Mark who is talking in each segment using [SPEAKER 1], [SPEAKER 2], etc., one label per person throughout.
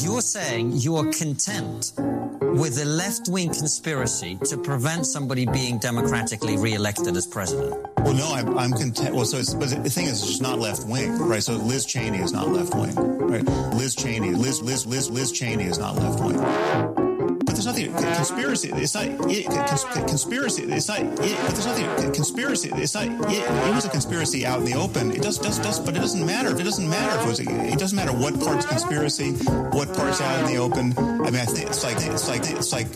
[SPEAKER 1] You're saying you're content with a left wing conspiracy to prevent somebody being democratically re-elected as president.
[SPEAKER 2] Well, no, I'm, I'm content. Well, so it's, but the thing is, it's just not left wing, right? So Liz Cheney is not left wing, right? Liz Cheney, Liz, Liz, Liz, Liz Cheney is not left wing. There's nothing conspiracy. It's not it, cons, conspiracy. It's not it, but there's nothing conspiracy. It's not it, it was a conspiracy out in the open. It does does does, but it doesn't matter. It doesn't matter if it was. It doesn't matter what part's conspiracy, what part's out in the open. I mean, I think it's like it's like it's like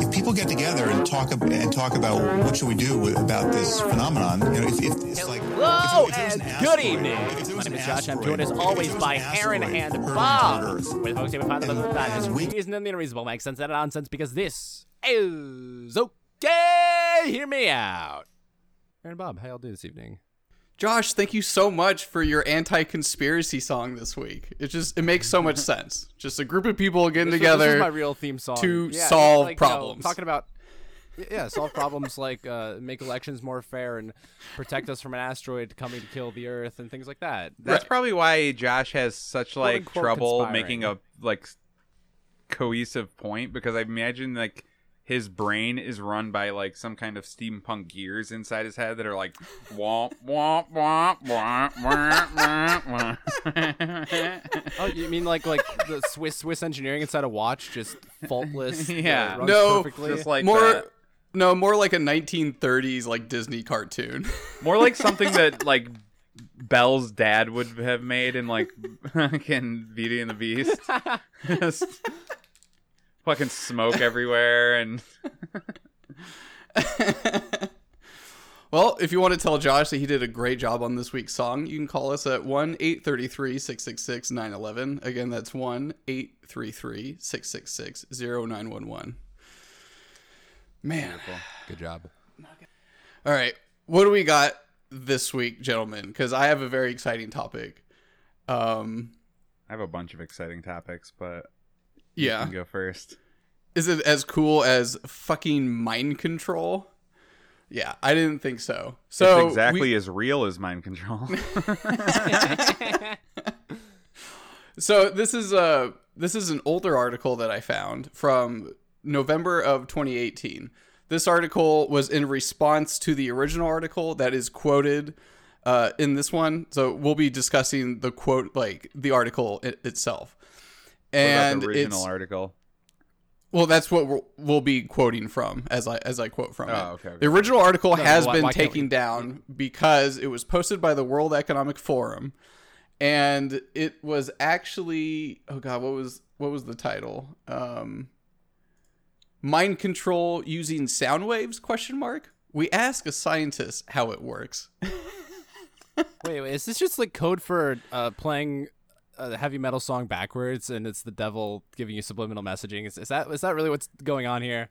[SPEAKER 2] if people get together and talk and talk about what should we do with, about this phenomenon. You know, if, if it's like
[SPEAKER 3] hello if, if and good evening. My name is Josh. I'm joined as always by Aaron and Bob. With folks, you find the madness, reason and the unreasonable makes sense out of nonsense because this is okay. Hear me out. Aaron Bob, how y'all doing this evening?
[SPEAKER 4] Josh, thank you so much for your anti-conspiracy song this week. It just it makes so much sense. Just a group of people getting
[SPEAKER 3] this
[SPEAKER 4] together.
[SPEAKER 3] this is my real theme song
[SPEAKER 4] to
[SPEAKER 3] yeah,
[SPEAKER 4] solve
[SPEAKER 3] like,
[SPEAKER 4] problems.
[SPEAKER 3] You know, talking about yeah, solve problems like uh, make elections more fair and protect us from an asteroid coming to kill the Earth and things like that.
[SPEAKER 5] That's right. probably why Josh has such like
[SPEAKER 3] unquote,
[SPEAKER 5] trouble
[SPEAKER 3] conspiring.
[SPEAKER 5] making a like cohesive point because I imagine like his brain is run by like some kind of steampunk gears inside his head that are like womp womp womp womp womp womp.
[SPEAKER 3] oh, you mean like like the Swiss Swiss engineering inside a watch, just faultless?
[SPEAKER 5] Yeah.
[SPEAKER 3] uh, runs
[SPEAKER 4] No,
[SPEAKER 3] perfectly.
[SPEAKER 5] Just like
[SPEAKER 4] more
[SPEAKER 5] that.
[SPEAKER 4] No, more like a 1930s like Disney cartoon.
[SPEAKER 5] More like something that like Belle's dad would have made in like fucking Beauty and the Beast. Just fucking smoke everywhere and
[SPEAKER 4] well, if you want to tell Josh that he did a great job on this week's song, you can call us at 1 833 666 911. Again, that's 1 833 666 0911. Man.
[SPEAKER 3] Good job.
[SPEAKER 4] All right. What do we got this week, gentlemen? Because I have a very exciting topic. Um,
[SPEAKER 5] I have a bunch of exciting topics, but
[SPEAKER 4] yeah.
[SPEAKER 5] go first.
[SPEAKER 4] Is it as cool as fucking mind control? Yeah, I didn't think so. So
[SPEAKER 5] it's exactly
[SPEAKER 4] we-
[SPEAKER 5] as real as mind control.
[SPEAKER 4] So this is a this is an older article that I found from November of 2018. This article was in response to the original article that is quoted uh, in this one. So we'll be discussing the quote, like the article it, itself. And
[SPEAKER 5] the original article.
[SPEAKER 4] well, that's what we'll, we'll be quoting from as I as I quote from
[SPEAKER 5] Oh,
[SPEAKER 4] it.
[SPEAKER 5] okay, okay.
[SPEAKER 4] The original article
[SPEAKER 3] No,
[SPEAKER 4] has
[SPEAKER 3] why-
[SPEAKER 4] been
[SPEAKER 3] why
[SPEAKER 4] taken
[SPEAKER 3] we-
[SPEAKER 4] down because it was posted by the World Economic Forum, and it was actually oh god, what was what was the title? Um, mind control using sound waves? Question mark. We ask a scientist how it works.
[SPEAKER 3] Wait, wait, is this just like code for uh, playing a heavy metal song backwards, and it's the devil giving you subliminal messaging? Is, is that is that really what's going on here?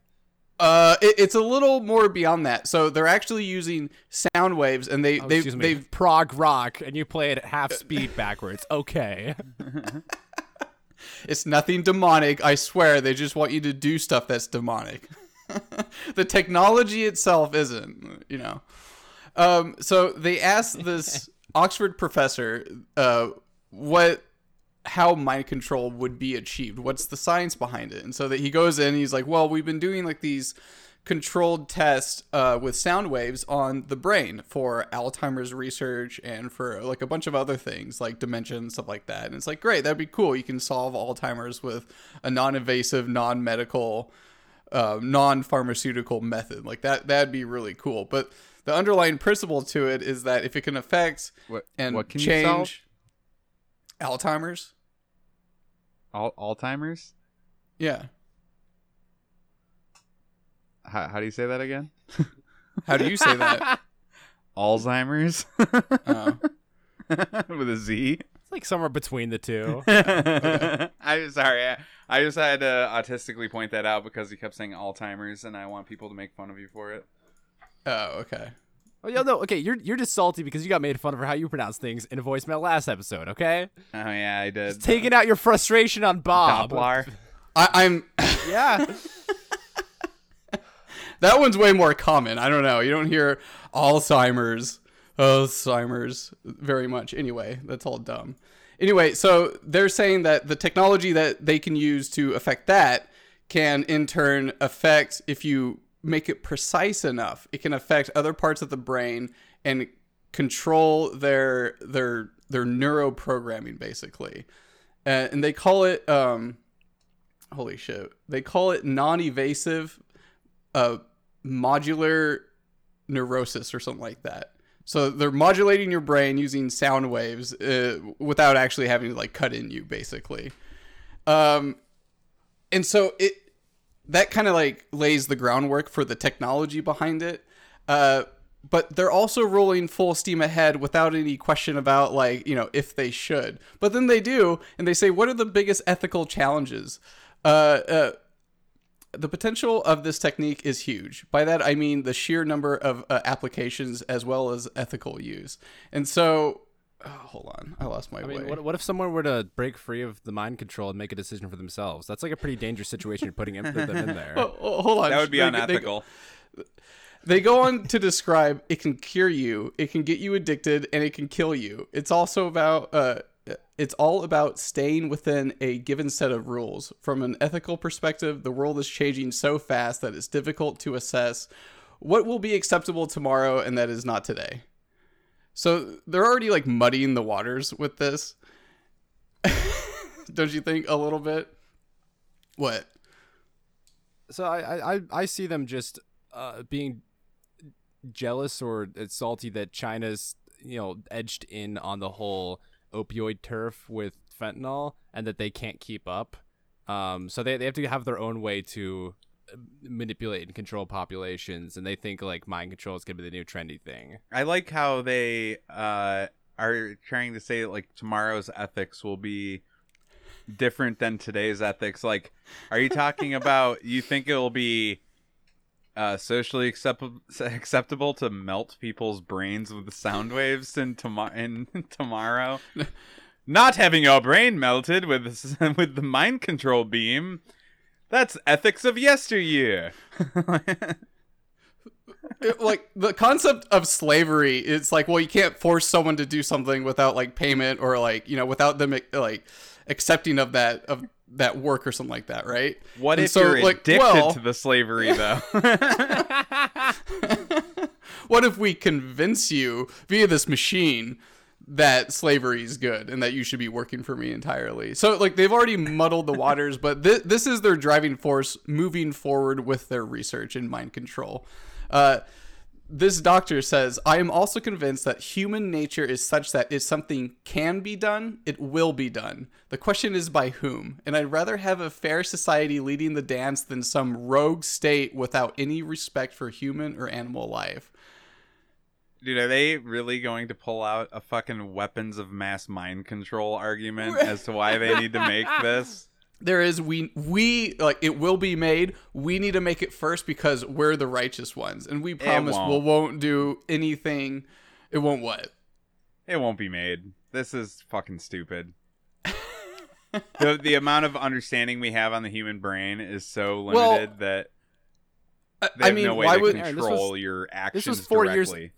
[SPEAKER 4] Uh, it, it's a little more beyond that. So they're actually using sound waves, and they
[SPEAKER 3] Oh,
[SPEAKER 4] they they've
[SPEAKER 3] prog rock, and you play it at half speed backwards. Okay.
[SPEAKER 4] It's nothing demonic, I swear. They just want you to do stuff that's demonic. the technology itself isn't, you know. Um, so they asked this Oxford professor uh, what how mind control would be achieved. What's the science behind it? And so that he goes in, he's like, well, we've been doing like these controlled tests uh, with sound waves on the brain for Alzheimer's research and for like a bunch of other things like dementia and stuff like that. And it's like, great, that'd be cool. You can solve Alzheimer's with a non-invasive, non-medical, uh, non-pharmaceutical method. Like that, that'd be really cool. But the underlying principle to it is that if it can affect
[SPEAKER 5] What
[SPEAKER 4] and
[SPEAKER 5] what can you
[SPEAKER 4] change Alzheimer's,
[SPEAKER 5] Al- Alzheimer's?
[SPEAKER 4] yeah.
[SPEAKER 5] How, how do you say that again?
[SPEAKER 4] How do you say that?
[SPEAKER 5] Alzheimer's
[SPEAKER 4] Oh.
[SPEAKER 5] with a Z.
[SPEAKER 3] It's like somewhere between the two.
[SPEAKER 5] I'm sorry. I, I just had to autistically point that out because he kept saying Alzheimer's, and I want people to make fun of you for it.
[SPEAKER 4] oh, okay.
[SPEAKER 3] Oh, yeah, no, okay, you're you're just salty because you got made fun of for how you pronounce things in a voicemail last episode, okay?
[SPEAKER 5] Oh yeah, I did.
[SPEAKER 3] Taking out your frustration on Bob.
[SPEAKER 5] Doppler.
[SPEAKER 4] I, I'm.
[SPEAKER 3] Yeah.
[SPEAKER 4] That one's way more common. I don't know. You don't hear Alzheimer's, Alzheimer's very much. Anyway, that's all dumb. anyway, so they're saying that the technology that they can use to affect that can in turn affect if you make it precise enough, it can affect other parts of the brain and control their their their neuroprogramming basically. Uh, and they call it um holy shit. They call it non-evasive uh modular neurosis or something like that. So they're modulating your brain using sound waves uh, without actually having to like cut in you, basically. Um, and so it that kind of like lays the groundwork for the technology behind it. Uh, but they're also rolling full steam ahead without any question about like you know if they should. But then they do, and they say, what are the biggest ethical challenges? Uh, uh, the potential of this technique is huge. By that, I mean the sheer number of uh, applications as well as ethical use. And so, oh, hold on, I lost my
[SPEAKER 3] I
[SPEAKER 4] way.
[SPEAKER 3] mean, what, what if someone were to break free of the mind control and make a decision for themselves? That's like a pretty dangerous situation you're putting them in there.
[SPEAKER 4] Oh, oh, hold on,
[SPEAKER 5] That would be
[SPEAKER 4] They- they-
[SPEAKER 5] unethical.
[SPEAKER 4] They go on to describe it can cure you, it can get you addicted, and it can kill you. It's also about uh, it's all about staying within a given set of rules. From an ethical perspective, the world is changing so fast that it's difficult to assess what will be acceptable tomorrow and that is not today. So they're already like muddying the waters with this. Don't you think a little bit? What?
[SPEAKER 3] So I, I, I- see them just uh, being jealous or salty that China's you know edged in on the whole opioid turf with fentanyl and that they can't keep up. Um, so they, they have to have their own way to uh, manipulate and control populations, and they think like mind control is gonna be the new trendy thing.
[SPEAKER 5] I like how they uh, are trying to say like tomorrow's ethics will be different than today's ethics. Like, are you talking about you think it'll be uh, socially acceptable acceptable to melt people's brains with sound waves in, tomo- in tomorrow? Not having your brain melted with with the mind control beam. That's ethics of yesteryear.
[SPEAKER 4] it- like the concept of slavery it's like well you can't force someone to do something without like payment or like you know without them like accepting of that of that work or something like that right?
[SPEAKER 5] What
[SPEAKER 4] And
[SPEAKER 5] if
[SPEAKER 4] so,
[SPEAKER 5] you're
[SPEAKER 4] like,
[SPEAKER 5] addicted
[SPEAKER 4] well-
[SPEAKER 5] to the slavery though?
[SPEAKER 4] what if we convince you via this machine that slavery is good and that you should be working for me entirely? So like they've already muddled the waters but th- this is their driving force moving forward with their research in mind control. Uh, this doctor says, I am also convinced that human nature is such that if something can be done, it will be done. The question is by whom. And I'd rather have a fair society leading the dance than some rogue state without any respect for human or animal life.
[SPEAKER 5] Dude, are they really going to pull out a fucking weapons of mass mind control argument as to why they need to make this?
[SPEAKER 4] There is we we like it will be made. We need to make it first because we're the righteous ones, and we promise
[SPEAKER 5] won't.
[SPEAKER 4] we won't do anything. It won't what?
[SPEAKER 5] It won't be made. This is fucking stupid. the the amount of understanding we have on the human brain is so
[SPEAKER 4] Well,
[SPEAKER 5] limited that
[SPEAKER 4] I,
[SPEAKER 5] they
[SPEAKER 4] I mean,
[SPEAKER 5] no way
[SPEAKER 4] why
[SPEAKER 5] to
[SPEAKER 4] would
[SPEAKER 3] Aaron, this
[SPEAKER 5] control
[SPEAKER 3] was-
[SPEAKER 5] your actions this was
[SPEAKER 3] four years-
[SPEAKER 5] directly.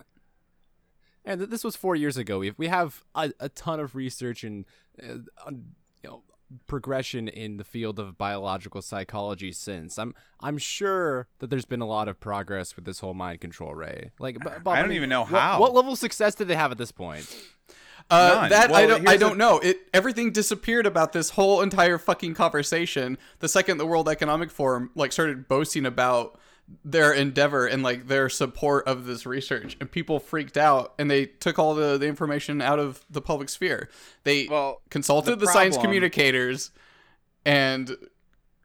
[SPEAKER 3] And this was four years ago. We we have a, a ton of research and uh, on, you know progression in the field of biological psychology since. I'm I'm sure that there's been a lot of progress with this whole mind control ray. Like, B- Bob,
[SPEAKER 5] I don't
[SPEAKER 3] mean,
[SPEAKER 5] even know
[SPEAKER 3] what-
[SPEAKER 5] how.
[SPEAKER 3] What, level of success did they have at this point?
[SPEAKER 4] Uh,
[SPEAKER 5] None.
[SPEAKER 4] that
[SPEAKER 5] Well,
[SPEAKER 4] I don't. I don't
[SPEAKER 5] the-
[SPEAKER 4] know. It everything disappeared about this whole entire fucking conversation. The second the World Economic Forum like started boasting about their endeavor and like their support of this research, and people freaked out and they took all the, the information out of the public sphere. They
[SPEAKER 5] Well,
[SPEAKER 4] consulted
[SPEAKER 5] the
[SPEAKER 4] the, science communicators and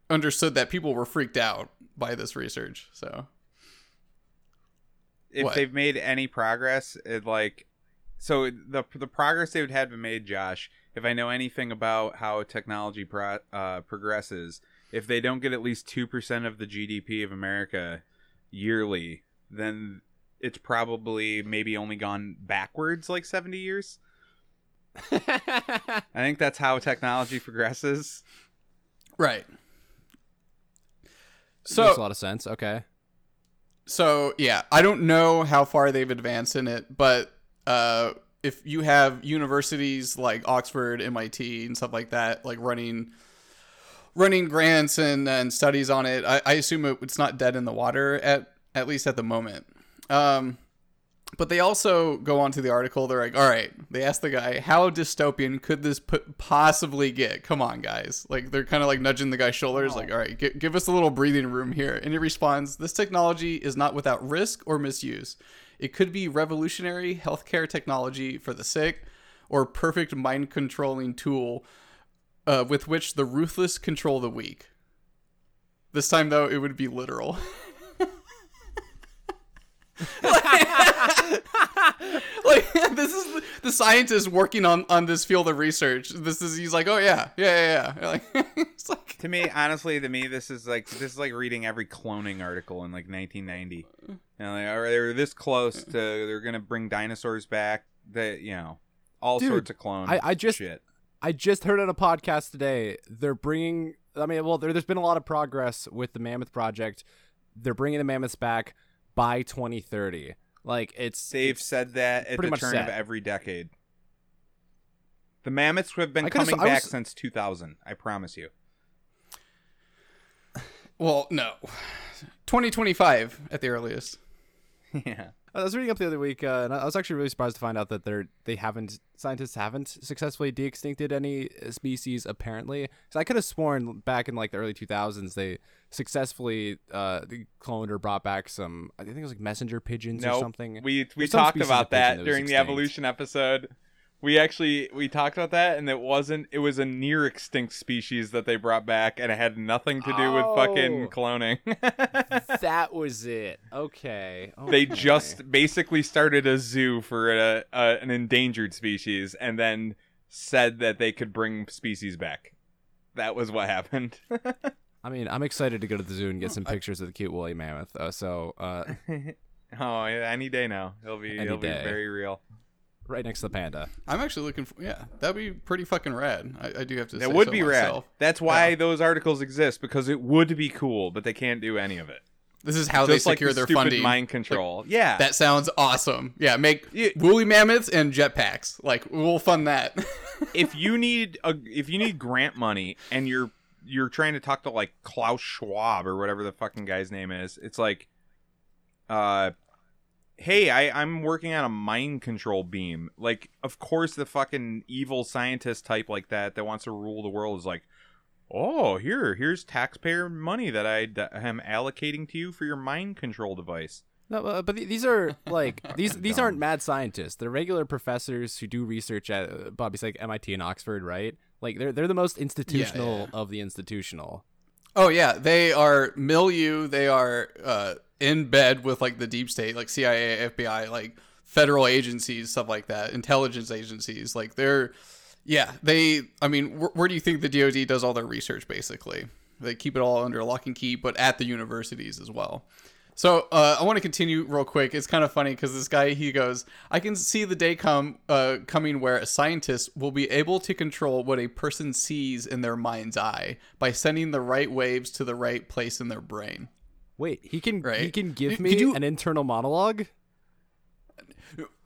[SPEAKER 4] understood that people were freaked out by this research. So
[SPEAKER 5] if
[SPEAKER 4] What?
[SPEAKER 5] they've made any progress, it like so the the progress they would have been made, Josh. If I know anything about how technology pro, uh, progresses, if they don't get at least two percent of the GDP of America yearly, then it's probably maybe only gone backwards like seventy years. I think that's how technology progresses.
[SPEAKER 4] right. So makes
[SPEAKER 3] a lot of sense. Okay.
[SPEAKER 4] So yeah, I don't know how far they've advanced in it, but uh, if you have universities like Oxford, MIT, and stuff like that, like running running grants and, and studies on it, I, I assume it, it's not dead in the water at at least at the moment. Um, but they also go on to the article. They're like, all right, they ask the guy, how dystopian could this p- possibly get? Come on, guys. Like, they're kind of like nudging the guy's shoulders, like, all right, g- give us a little breathing room here. And he responds, this technology is not without risk or misuse. It could be revolutionary healthcare technology for the sick or perfect mind controlling tool uh, with which the ruthless control the weak. This time, though, it would be literal. like this is the, the scientist working on on this field of research. This is he's like, oh yeah, yeah, yeah, yeah. Like it's like
[SPEAKER 5] to me, honestly, to me, this is like this is like reading every cloning article in like 1990. You know, like, are they were this close to they're gonna bring dinosaurs back. That you know, all
[SPEAKER 3] Dude,
[SPEAKER 5] sorts of clones.
[SPEAKER 3] I- I just-
[SPEAKER 5] shit.
[SPEAKER 3] I just heard on a podcast today they're bringing. I mean, well, there, there's been a lot of progress with the Mammoth Project. They're bringing the mammoths back by 2030. Like it's
[SPEAKER 5] They've
[SPEAKER 3] it's-
[SPEAKER 5] said that at
[SPEAKER 3] pretty
[SPEAKER 5] the
[SPEAKER 3] much
[SPEAKER 5] turn of every decade. The mammoths have been coming
[SPEAKER 3] s- I
[SPEAKER 5] back
[SPEAKER 3] was-
[SPEAKER 5] since 2000. I promise you.
[SPEAKER 4] well, no, 2025 at the earliest.
[SPEAKER 5] yeah.
[SPEAKER 3] I was reading up the other week, uh, and I was actually really surprised to find out that they're they haven't scientists haven't successfully de-extincted any species apparently. So I could have sworn back in like the early 2000s they successfully uh cloned or brought back some. I think it was like messenger pigeons or
[SPEAKER 5] No,
[SPEAKER 3] something.
[SPEAKER 5] we we
[SPEAKER 3] There's
[SPEAKER 5] talked about that
[SPEAKER 3] that
[SPEAKER 5] during the evolution episode. We actually we talked about that, and it wasn't. It was a near extinct species that they brought back, and it had nothing to do with fucking
[SPEAKER 3] Oh.
[SPEAKER 5] cloning.
[SPEAKER 3] that was it. Okay.
[SPEAKER 5] they just basically started a zoo for a, a, an endangered species, and then said that they could bring species back. That was what happened.
[SPEAKER 3] I mean, I'm excited to go to the zoo and get some pictures of the cute woolly mammoth. Uh, so, uh,
[SPEAKER 5] oh, any day now, he'll be
[SPEAKER 3] Any
[SPEAKER 5] he'll
[SPEAKER 3] day.
[SPEAKER 5] be very real.
[SPEAKER 3] Right next to the panda.
[SPEAKER 4] I'm actually looking for yeah, that'd be pretty fucking rad. I, I do have to.
[SPEAKER 5] That
[SPEAKER 4] say
[SPEAKER 5] would
[SPEAKER 4] so
[SPEAKER 5] be rad. That's why
[SPEAKER 4] Yeah.
[SPEAKER 5] those articles exist because it would be cool, but they can't do any of it.
[SPEAKER 4] This is how
[SPEAKER 5] Just
[SPEAKER 4] they
[SPEAKER 5] like
[SPEAKER 4] secure
[SPEAKER 5] the
[SPEAKER 4] their
[SPEAKER 5] stupid
[SPEAKER 4] funding.
[SPEAKER 5] mind control. yeah,
[SPEAKER 4] That sounds awesome. Yeah, make
[SPEAKER 5] Yeah.
[SPEAKER 4] woolly mammoths and jetpacks. Like we'll fund that.
[SPEAKER 5] if you need a if you need grant money and you're you're trying to talk to like Klaus Schwab or whatever the fucking guy's name is, it's like, uh, hey, I I'm working on a mind control beam. Like, of course, the fucking evil scientist type like that that wants to rule the world is like. Oh, here, here's taxpayer money that I d- am allocating to you for your mind control device.
[SPEAKER 3] No, uh, but these are like these these aren't mad scientists. They're regular professors who do research at uh, Bobby's like MIT and Oxford, right? Like they're they're the most institutional
[SPEAKER 4] yeah.
[SPEAKER 3] of the institutional.
[SPEAKER 4] oh yeah, they are milieu. They are uh, in bed with like the deep state, like CIA, FBI, like federal agencies, stuff like that, intelligence agencies. Like they're yeah, they. I mean, wh- where do you think the DoD does all their research? Basically, they keep it all under lock and key, but at the universities as well. So uh, I want to continue real quick. It's kind of funny because this guy he goes, I can see the day come uh, coming where a scientist will be able to control what a person sees in their mind's eye by sending the right waves to the right place in their brain.
[SPEAKER 3] Wait, he can he can give me
[SPEAKER 4] you-
[SPEAKER 3] an internal monologue?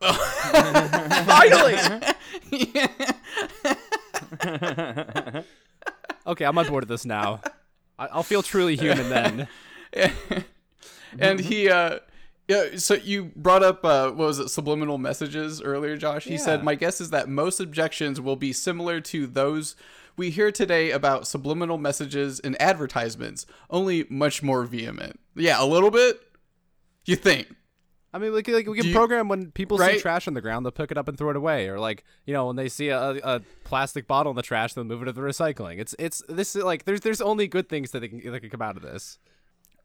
[SPEAKER 4] Finally,
[SPEAKER 3] Okay, I'm on board with this now. I- I'll feel truly human then.
[SPEAKER 4] and he uh yeah so you brought up uh what was it subliminal messages earlier josh he said my guess is that most objections will be similar to those we hear today about subliminal messages in advertisements only much more vehement yeah a little bit you think
[SPEAKER 3] I mean, like, like we can
[SPEAKER 4] you-
[SPEAKER 3] program when people see trash on the ground, they'll pick it up and throw it away, or like you know when they see a, a plastic bottle in the trash, they'll move it to the recycling. It's it's this is like there's there's only good things that they can that can come out of this.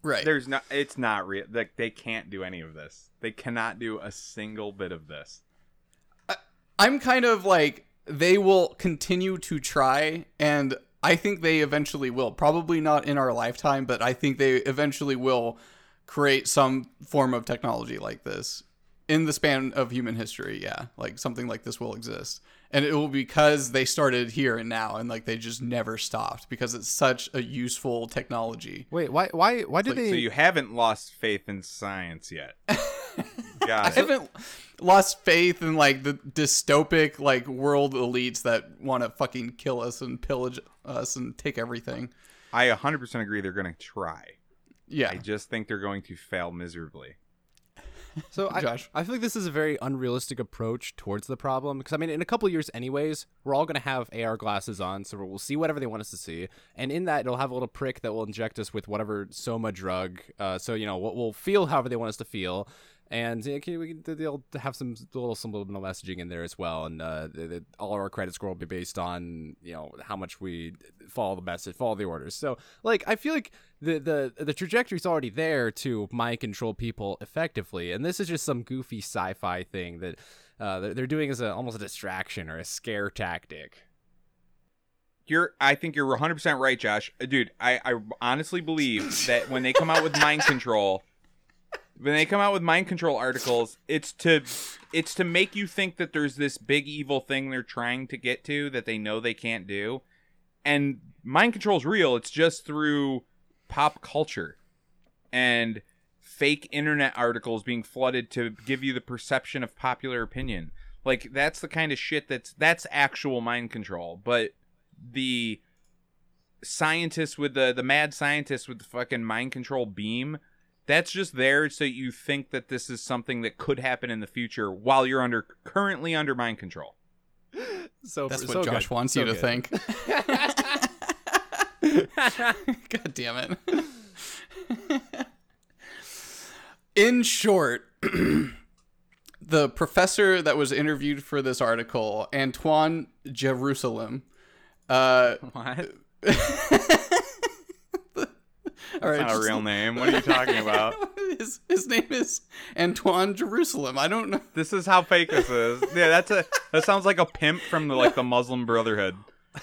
[SPEAKER 4] right
[SPEAKER 5] There's not. It's not real. Like they can't do any of this. They cannot do a single bit of this.
[SPEAKER 4] i'm kind of like they will continue to try and i think they eventually will probably not in our lifetime but i think they eventually will create some form of technology like this in the span of human history yeah like something like this will exist and it will be because they started here and now and like they just never stopped because it's such a useful technology
[SPEAKER 3] Wait, why why why did
[SPEAKER 5] Like,
[SPEAKER 3] they?
[SPEAKER 5] so you haven't lost faith in science yet.
[SPEAKER 4] I haven't lost faith in like the dystopic like world elites that want to fucking kill us and pillage us and take everything.
[SPEAKER 5] I 100% agree they're going to try.
[SPEAKER 4] Yeah.
[SPEAKER 5] I just think they're going to fail miserably.
[SPEAKER 3] So I,
[SPEAKER 4] Josh.
[SPEAKER 3] I feel like this is a very unrealistic approach towards the problem because I mean, in a couple years, anyways, we're all gonna have AR glasses on, so we'll see whatever they want us to see, and in that, it'll have a little prick that will inject us with whatever soma drug. Uh, so you know, we'll, we'll feel however they want us to feel, and uh, can- we they'll have some little subliminal messaging in there as well, and uh, all our credit score will be based on you know how much we follow the message, follow the orders. So like, I feel like the the the trajectory's already there to mind control people effectively, and this is just some goofy sci-fi thing that uh, they're, doing as a almost a distraction or a scare tactic.
[SPEAKER 5] You're, I think you're 100% right, Josh. Dude, I, I honestly believe that when they come out with mind control, when they come out with mind control articles, it's to it's to make you think that there's this big evil thing they're trying to get to that they know they can't do. And mind control's real. It's just through pop culture and fake internet articles being flooded to give you the perception of popular opinion. Like that's the kind of shit that's that's actual mind control. But the scientists with the the mad scientists with the fucking mind control beam that's just there so you think that this is something that could happen in the future while you're under currently under mind control
[SPEAKER 3] So
[SPEAKER 4] That's
[SPEAKER 3] so
[SPEAKER 4] what Josh
[SPEAKER 3] good.
[SPEAKER 4] wants
[SPEAKER 3] So
[SPEAKER 4] you to
[SPEAKER 3] good.
[SPEAKER 4] think. God damn it. In short, the professor that was interviewed for this article, Antoine Jerusalem, uh,
[SPEAKER 5] what
[SPEAKER 4] all right,
[SPEAKER 5] not a real name what are you talking about
[SPEAKER 4] his, his name is Antoine Jerusalem. I don't know.
[SPEAKER 5] this is how fake this is yeah that's a that sounds like a pimp from the like the muslim brotherhood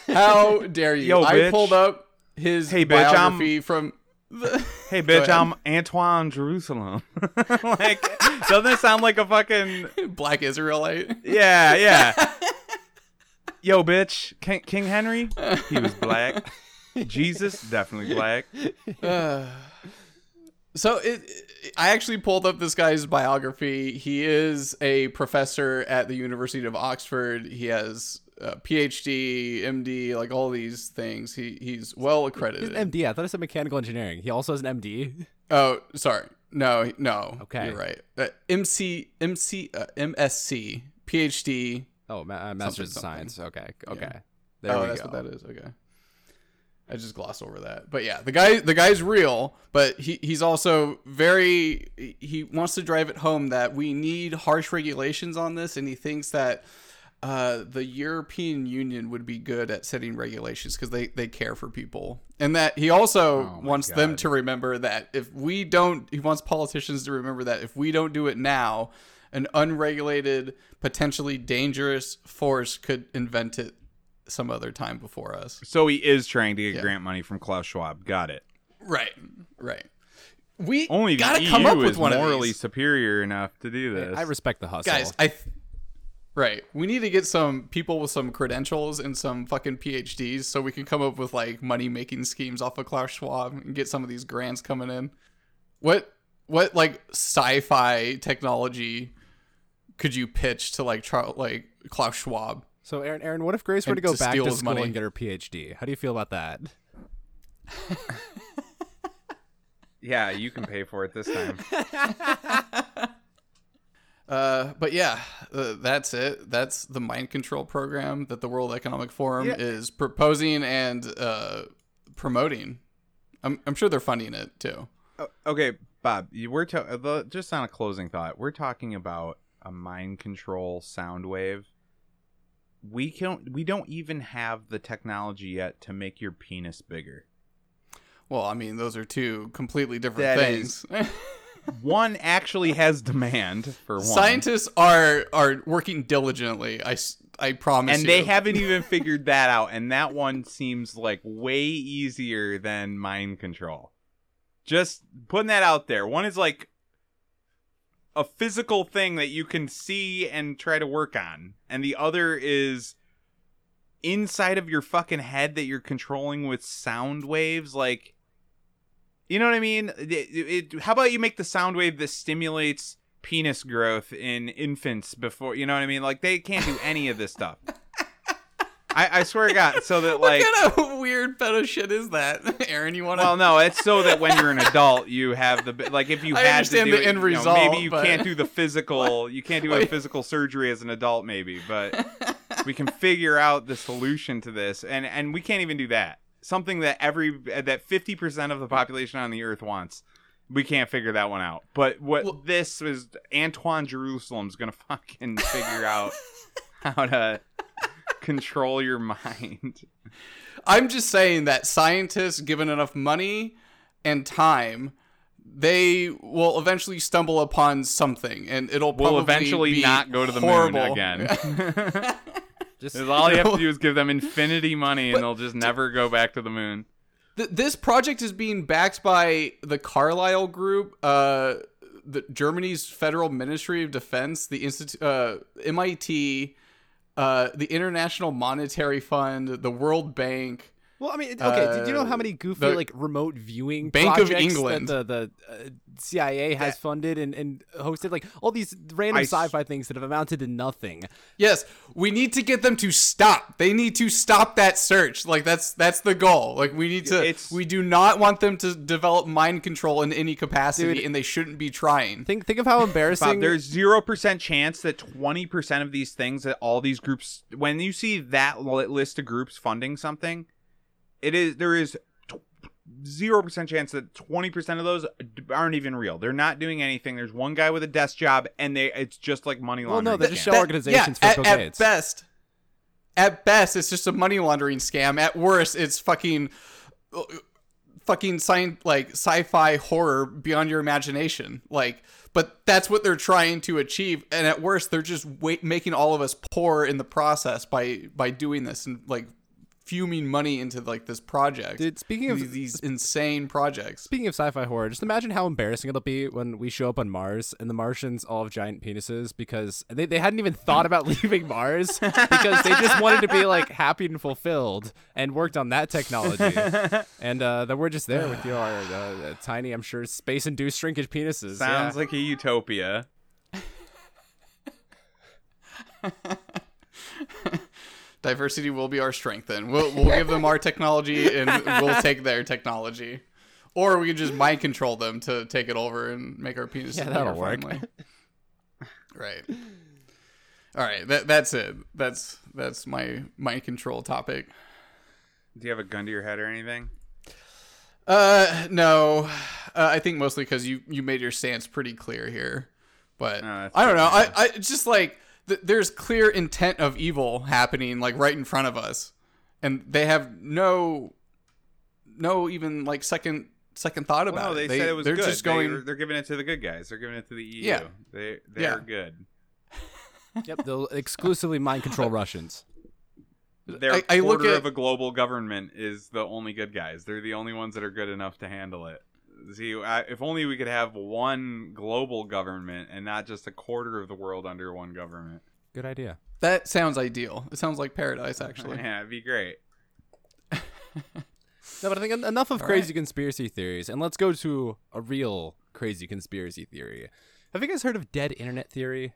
[SPEAKER 4] How dare you?
[SPEAKER 5] Yo,
[SPEAKER 4] I
[SPEAKER 5] bitch.
[SPEAKER 4] pulled up his
[SPEAKER 5] Hey, bitch, I'm-
[SPEAKER 4] biography from. The,
[SPEAKER 5] hey bitch i'm antoine jerusalem like doesn't it sound like a fucking
[SPEAKER 4] Black Israelite.
[SPEAKER 5] Yeah, yeah. Yo, bitch, King, King Henry, he was black. Jesus, definitely black.
[SPEAKER 4] So it, it- I actually pulled up this guy's biography. He is a professor at the University of Oxford. He has a PhD, MD, like all these things. He he's well
[SPEAKER 3] He's
[SPEAKER 4] accredited.
[SPEAKER 3] an MD. I thought it said mechanical engineering. He also has an MD.
[SPEAKER 4] oh, sorry. No, no.
[SPEAKER 3] Okay.
[SPEAKER 4] You're right. Uh, MC MC uh, MSc, PhD.
[SPEAKER 3] Oh, ma- uh, master's of science. Okay, okay. There
[SPEAKER 4] oh,
[SPEAKER 3] we
[SPEAKER 4] that's
[SPEAKER 3] go.
[SPEAKER 4] what that is. Okay. I just glossed over that. But yeah, the guy the guy's real, but he, he's also very he wants to drive it home that we need harsh regulations on this and he thinks that uh, the European Union would be good at setting regulations because they, they care for people. And that he also
[SPEAKER 3] Oh
[SPEAKER 4] wants them to remember that if we don't, he wants politicians to remember that if we don't do it now, an unregulated, potentially dangerous force could invent it some other time before us.
[SPEAKER 5] So he is trying to get
[SPEAKER 4] Yeah.
[SPEAKER 5] grant money from Klaus Schwab. Got it.
[SPEAKER 4] Right, right. We
[SPEAKER 5] Only
[SPEAKER 4] gotta
[SPEAKER 5] EU
[SPEAKER 4] come up with
[SPEAKER 5] is
[SPEAKER 4] one
[SPEAKER 5] morally
[SPEAKER 4] of these.
[SPEAKER 5] superior enough to do this.
[SPEAKER 3] I respect the hustle.
[SPEAKER 4] guys. I th- right. We need to get some people with some credentials and some fucking PhDs so we can come up with like money making schemes off of Klaus Schwab and get some of these grants coming in. What what like sci-fi technology could you pitch to like Char- like Klaus Schwab?
[SPEAKER 3] So, Aaron, Aaron, what if Grace were to go
[SPEAKER 4] to
[SPEAKER 3] back to school
[SPEAKER 4] money.
[SPEAKER 3] and get her PhD? How do you feel about that?
[SPEAKER 5] yeah, you can pay for it this time.
[SPEAKER 4] Uh, but yeah, uh, that's it. That's the mind control program that the World Economic Forum
[SPEAKER 5] Yeah.
[SPEAKER 4] is proposing and uh, promoting. I'm, I'm sure they're funding it too.
[SPEAKER 5] O- okay, Bob, you we're ta- uh, the- just on a closing thought. We're talking about a mind control sound wave. We don't we don't even have the technology yet to make your penis bigger.
[SPEAKER 4] Well, I mean, those are two completely different
[SPEAKER 5] That
[SPEAKER 4] things.
[SPEAKER 5] One actually has demand for one.
[SPEAKER 4] Scientists are are working diligently. I, s- I promise.
[SPEAKER 5] and they haven't even figured that out and that one seems like way easier than mind control just putting that out there one is like a physical thing that you can see and try to work on and the other is inside of your fucking head that you're controlling with sound waves like you know what i mean It- it- how about you make the sound wave that stimulates penis growth in infants before. You know what I mean? Like they can't do any of this stuff. I, I swear to God, so that like.
[SPEAKER 4] what kind of weird pedo shit is that, Aaron? You want to?
[SPEAKER 5] Well, no, it's so that when you're an adult, you have the like if you
[SPEAKER 4] I
[SPEAKER 5] had to do
[SPEAKER 4] the
[SPEAKER 5] it,
[SPEAKER 4] end
[SPEAKER 5] you know,
[SPEAKER 4] result,
[SPEAKER 5] maybe you
[SPEAKER 4] but-
[SPEAKER 5] can't do the physical. You can't do a physical surgery as an adult, maybe, but we can figure out the solution to this, and and we can't even do that. Something that every that fifty percent of the population on the earth wants. We can't figure that one out. But what
[SPEAKER 4] Well-
[SPEAKER 5] this was, Antoine Jerusalem's gonna fucking figure out how to control your mind.
[SPEAKER 4] I'm just saying that scientists, given enough money and time, they will eventually stumble upon something, and it'll
[SPEAKER 5] We'll eventually
[SPEAKER 4] be
[SPEAKER 5] not go to the
[SPEAKER 4] horrible.
[SPEAKER 5] moon again.
[SPEAKER 3] Just
[SPEAKER 5] all you have to do is give them infinity money, and they'll just never go back to the moon.
[SPEAKER 4] Th- this project is being backed by the Carlyle Group, uh, the Germany's Federal Ministry of Defense, the Institute, uh, MIT, uh, the International Monetary Fund, the World Bank.
[SPEAKER 3] Well, I mean, okay. did you know how
[SPEAKER 4] Uh,
[SPEAKER 3] many goofy
[SPEAKER 4] the
[SPEAKER 3] like remote viewing
[SPEAKER 4] Bank of
[SPEAKER 3] projects
[SPEAKER 4] England.
[SPEAKER 3] that the the uh, CIA has funded and, and hosted? Like all these random
[SPEAKER 5] I
[SPEAKER 3] sci-fi things that have amounted to nothing.
[SPEAKER 4] Yes, we need to get them to stop. They need to stop that search. Like that's that's the goal. Like we need to.
[SPEAKER 5] It's-
[SPEAKER 4] we do not want them to develop mind control in any capacity,
[SPEAKER 3] Dude.
[SPEAKER 4] and they shouldn't be trying.
[SPEAKER 3] Think think of how embarrassing.
[SPEAKER 5] Bob, there's zero percent chance that twenty percent of these things that all these groups, when you see that list of groups funding something, it is there is zero percent chance that twenty percent of those aren't even real. They're not doing anything. There's one guy with a desk job, and they it's just like money
[SPEAKER 3] Well,
[SPEAKER 5] laundering.
[SPEAKER 3] no, they're just
[SPEAKER 5] scam.
[SPEAKER 3] shell organizations
[SPEAKER 4] yeah,
[SPEAKER 3] for
[SPEAKER 4] at,
[SPEAKER 3] Bill
[SPEAKER 4] at best, at best, it's just a money laundering scam. At worst, it's fucking, fucking science like sci-fi horror beyond your imagination. Like, but that's what they're trying to achieve. And at worst, they're just wait, making all of us poor in the process by by doing this and like fuming money into like this project.
[SPEAKER 3] Dude, speaking of-
[SPEAKER 4] these, these insane projects.
[SPEAKER 3] Speaking of sci-fi horror, just imagine how embarrassing it'll be when we show up on Mars and the Martians all have giant penises because they, they hadn't even thought about leaving Mars because they just wanted to be like happy and fulfilled and worked on that technology. and uh, then we're just there with your know, uh, tiny, I'm sure, space-induced shrinkage penises.
[SPEAKER 5] Sounds
[SPEAKER 3] yeah.
[SPEAKER 5] like a utopia.
[SPEAKER 4] Diversity will be our strength. Then we'll we'll give them our technology and we'll take their technology, or we can just mind control them to take it over and make our penises.
[SPEAKER 3] Yeah, that'll work.
[SPEAKER 4] finally. right. All right. That that's it. That's that's my mind control topic.
[SPEAKER 5] Do you have a gun to your head or anything?
[SPEAKER 4] Uh, no. Uh, I think mostly because you you made your stance pretty clear here, but
[SPEAKER 5] Oh, that's
[SPEAKER 4] I don't know.
[SPEAKER 5] fair.
[SPEAKER 4] I I just like th- there's clear intent of evil happening like right in front of us, and they have no no even like second second thought about
[SPEAKER 5] Well, no,
[SPEAKER 4] it.
[SPEAKER 5] they, said it was
[SPEAKER 4] they're
[SPEAKER 5] good.
[SPEAKER 4] just going.
[SPEAKER 5] They, are giving it to the good guys. They're giving it to the EU.
[SPEAKER 4] Yeah.
[SPEAKER 5] They they're
[SPEAKER 4] Yeah.
[SPEAKER 5] good.
[SPEAKER 3] Yep, they'll exclusively mind control Russians.
[SPEAKER 5] Their
[SPEAKER 4] I- I look at-
[SPEAKER 5] of a global government is the only good guys. They're the only ones that are good enough to handle it. See, I, if only we could have one global government and not just a quarter of the world under one government.
[SPEAKER 3] Good idea.
[SPEAKER 4] that sounds ideal. It sounds like paradise, actually.
[SPEAKER 5] Yeah, it'd be great.
[SPEAKER 3] No, but I think enough of
[SPEAKER 4] All
[SPEAKER 3] crazy
[SPEAKER 4] right.
[SPEAKER 3] conspiracy theories, and let's go to a real crazy conspiracy theory. Have you guys heard of dead internet theory?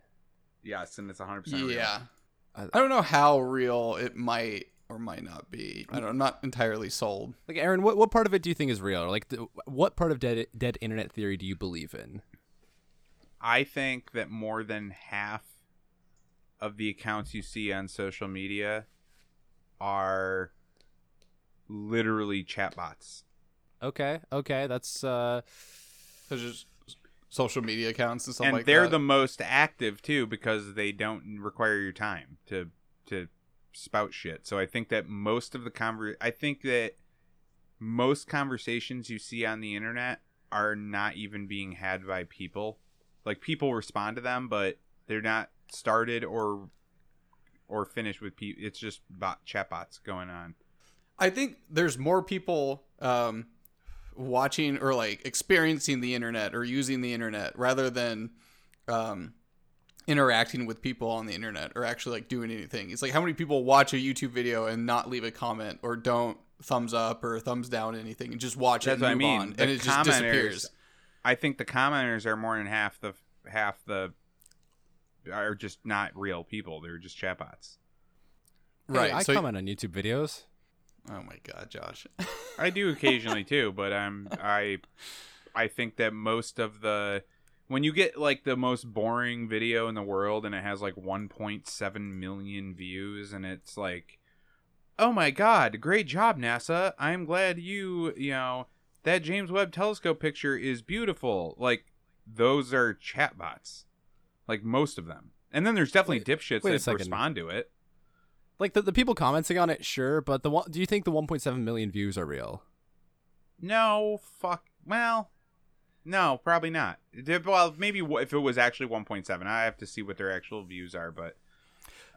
[SPEAKER 5] Yes, and it's 100% real.
[SPEAKER 4] Yeah.
[SPEAKER 3] I-
[SPEAKER 4] I don't know how real it might or might not be. I don't, I'm not entirely sold.
[SPEAKER 3] Like, Aaron, what, what part of it do you think is real? Or like, th- what part of dead dead internet theory do you believe in?
[SPEAKER 5] I think that more than half of the accounts you see on social media are literally chatbots.
[SPEAKER 3] Okay, okay, that's uh,
[SPEAKER 4] There's just social media accounts and stuff
[SPEAKER 5] and
[SPEAKER 4] like
[SPEAKER 5] they're
[SPEAKER 4] that.
[SPEAKER 5] the most active too because they don't require your time to to spout shit. So I think that most of the conver I think that most conversations you see on the internet are not even being had by people. Like people respond to them, but they're not started or or finished with people. It's just bot chatbots going on.
[SPEAKER 4] I think there's more people um, watching or like experiencing the internet or using the internet rather than um, interacting with people on the internet or actually like doing anything. It's like how many people watch a YouTube video and not leave a comment or don't thumbs up or thumbs down anything and just watch
[SPEAKER 5] That's
[SPEAKER 4] it
[SPEAKER 5] what I mean.
[SPEAKER 4] on
[SPEAKER 5] The
[SPEAKER 4] and it just disappears.
[SPEAKER 5] I think the commenters are more than half the half the are just not real people. They're just chatbots.
[SPEAKER 4] Right.
[SPEAKER 3] Hey, I
[SPEAKER 4] so,
[SPEAKER 3] comment on YouTube videos.
[SPEAKER 4] oh my god, Josh.
[SPEAKER 5] I do occasionally too, but I'm I I think that most of the when you get like the most boring video in the world and it has like 1.7 million views and it's like oh my god, great job NASA. I'm glad you, you know, that James Webb telescope picture is beautiful. Like those are chatbots. Like most of them. And then there's definitely
[SPEAKER 3] Wait-
[SPEAKER 5] dipshits
[SPEAKER 3] wait
[SPEAKER 5] that
[SPEAKER 3] second.
[SPEAKER 5] respond to it.
[SPEAKER 3] Like the, the people commenting on it, sure, but the one, do you think the 1.7 million views are real?
[SPEAKER 5] No, fuck. Well, no, probably not. Well, maybe if it was actually 1.7, I have to see what their actual views are. But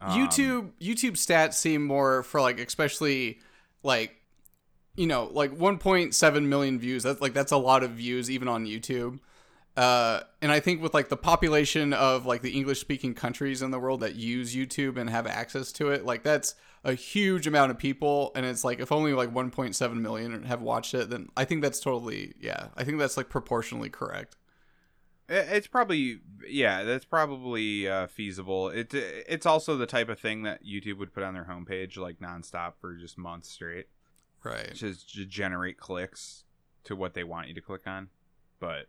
[SPEAKER 5] um,
[SPEAKER 4] YouTube YouTube stats seem more for like especially like you know like 1.7 million views. That's like that's a lot of views even on YouTube. Uh, and I think with like the population of like the English speaking countries in the world that use YouTube and have access to it, like that's a huge amount of people. And it's like if only like 1.7 million have watched it, then I think that's totally yeah. I think that's like proportionally correct.
[SPEAKER 5] it's probably yeah, that's probably uh, feasible. It it's also the type of thing that YouTube would put on their homepage like nonstop for just months straight,
[SPEAKER 4] Right.
[SPEAKER 5] just to generate clicks to what they want you to click on. But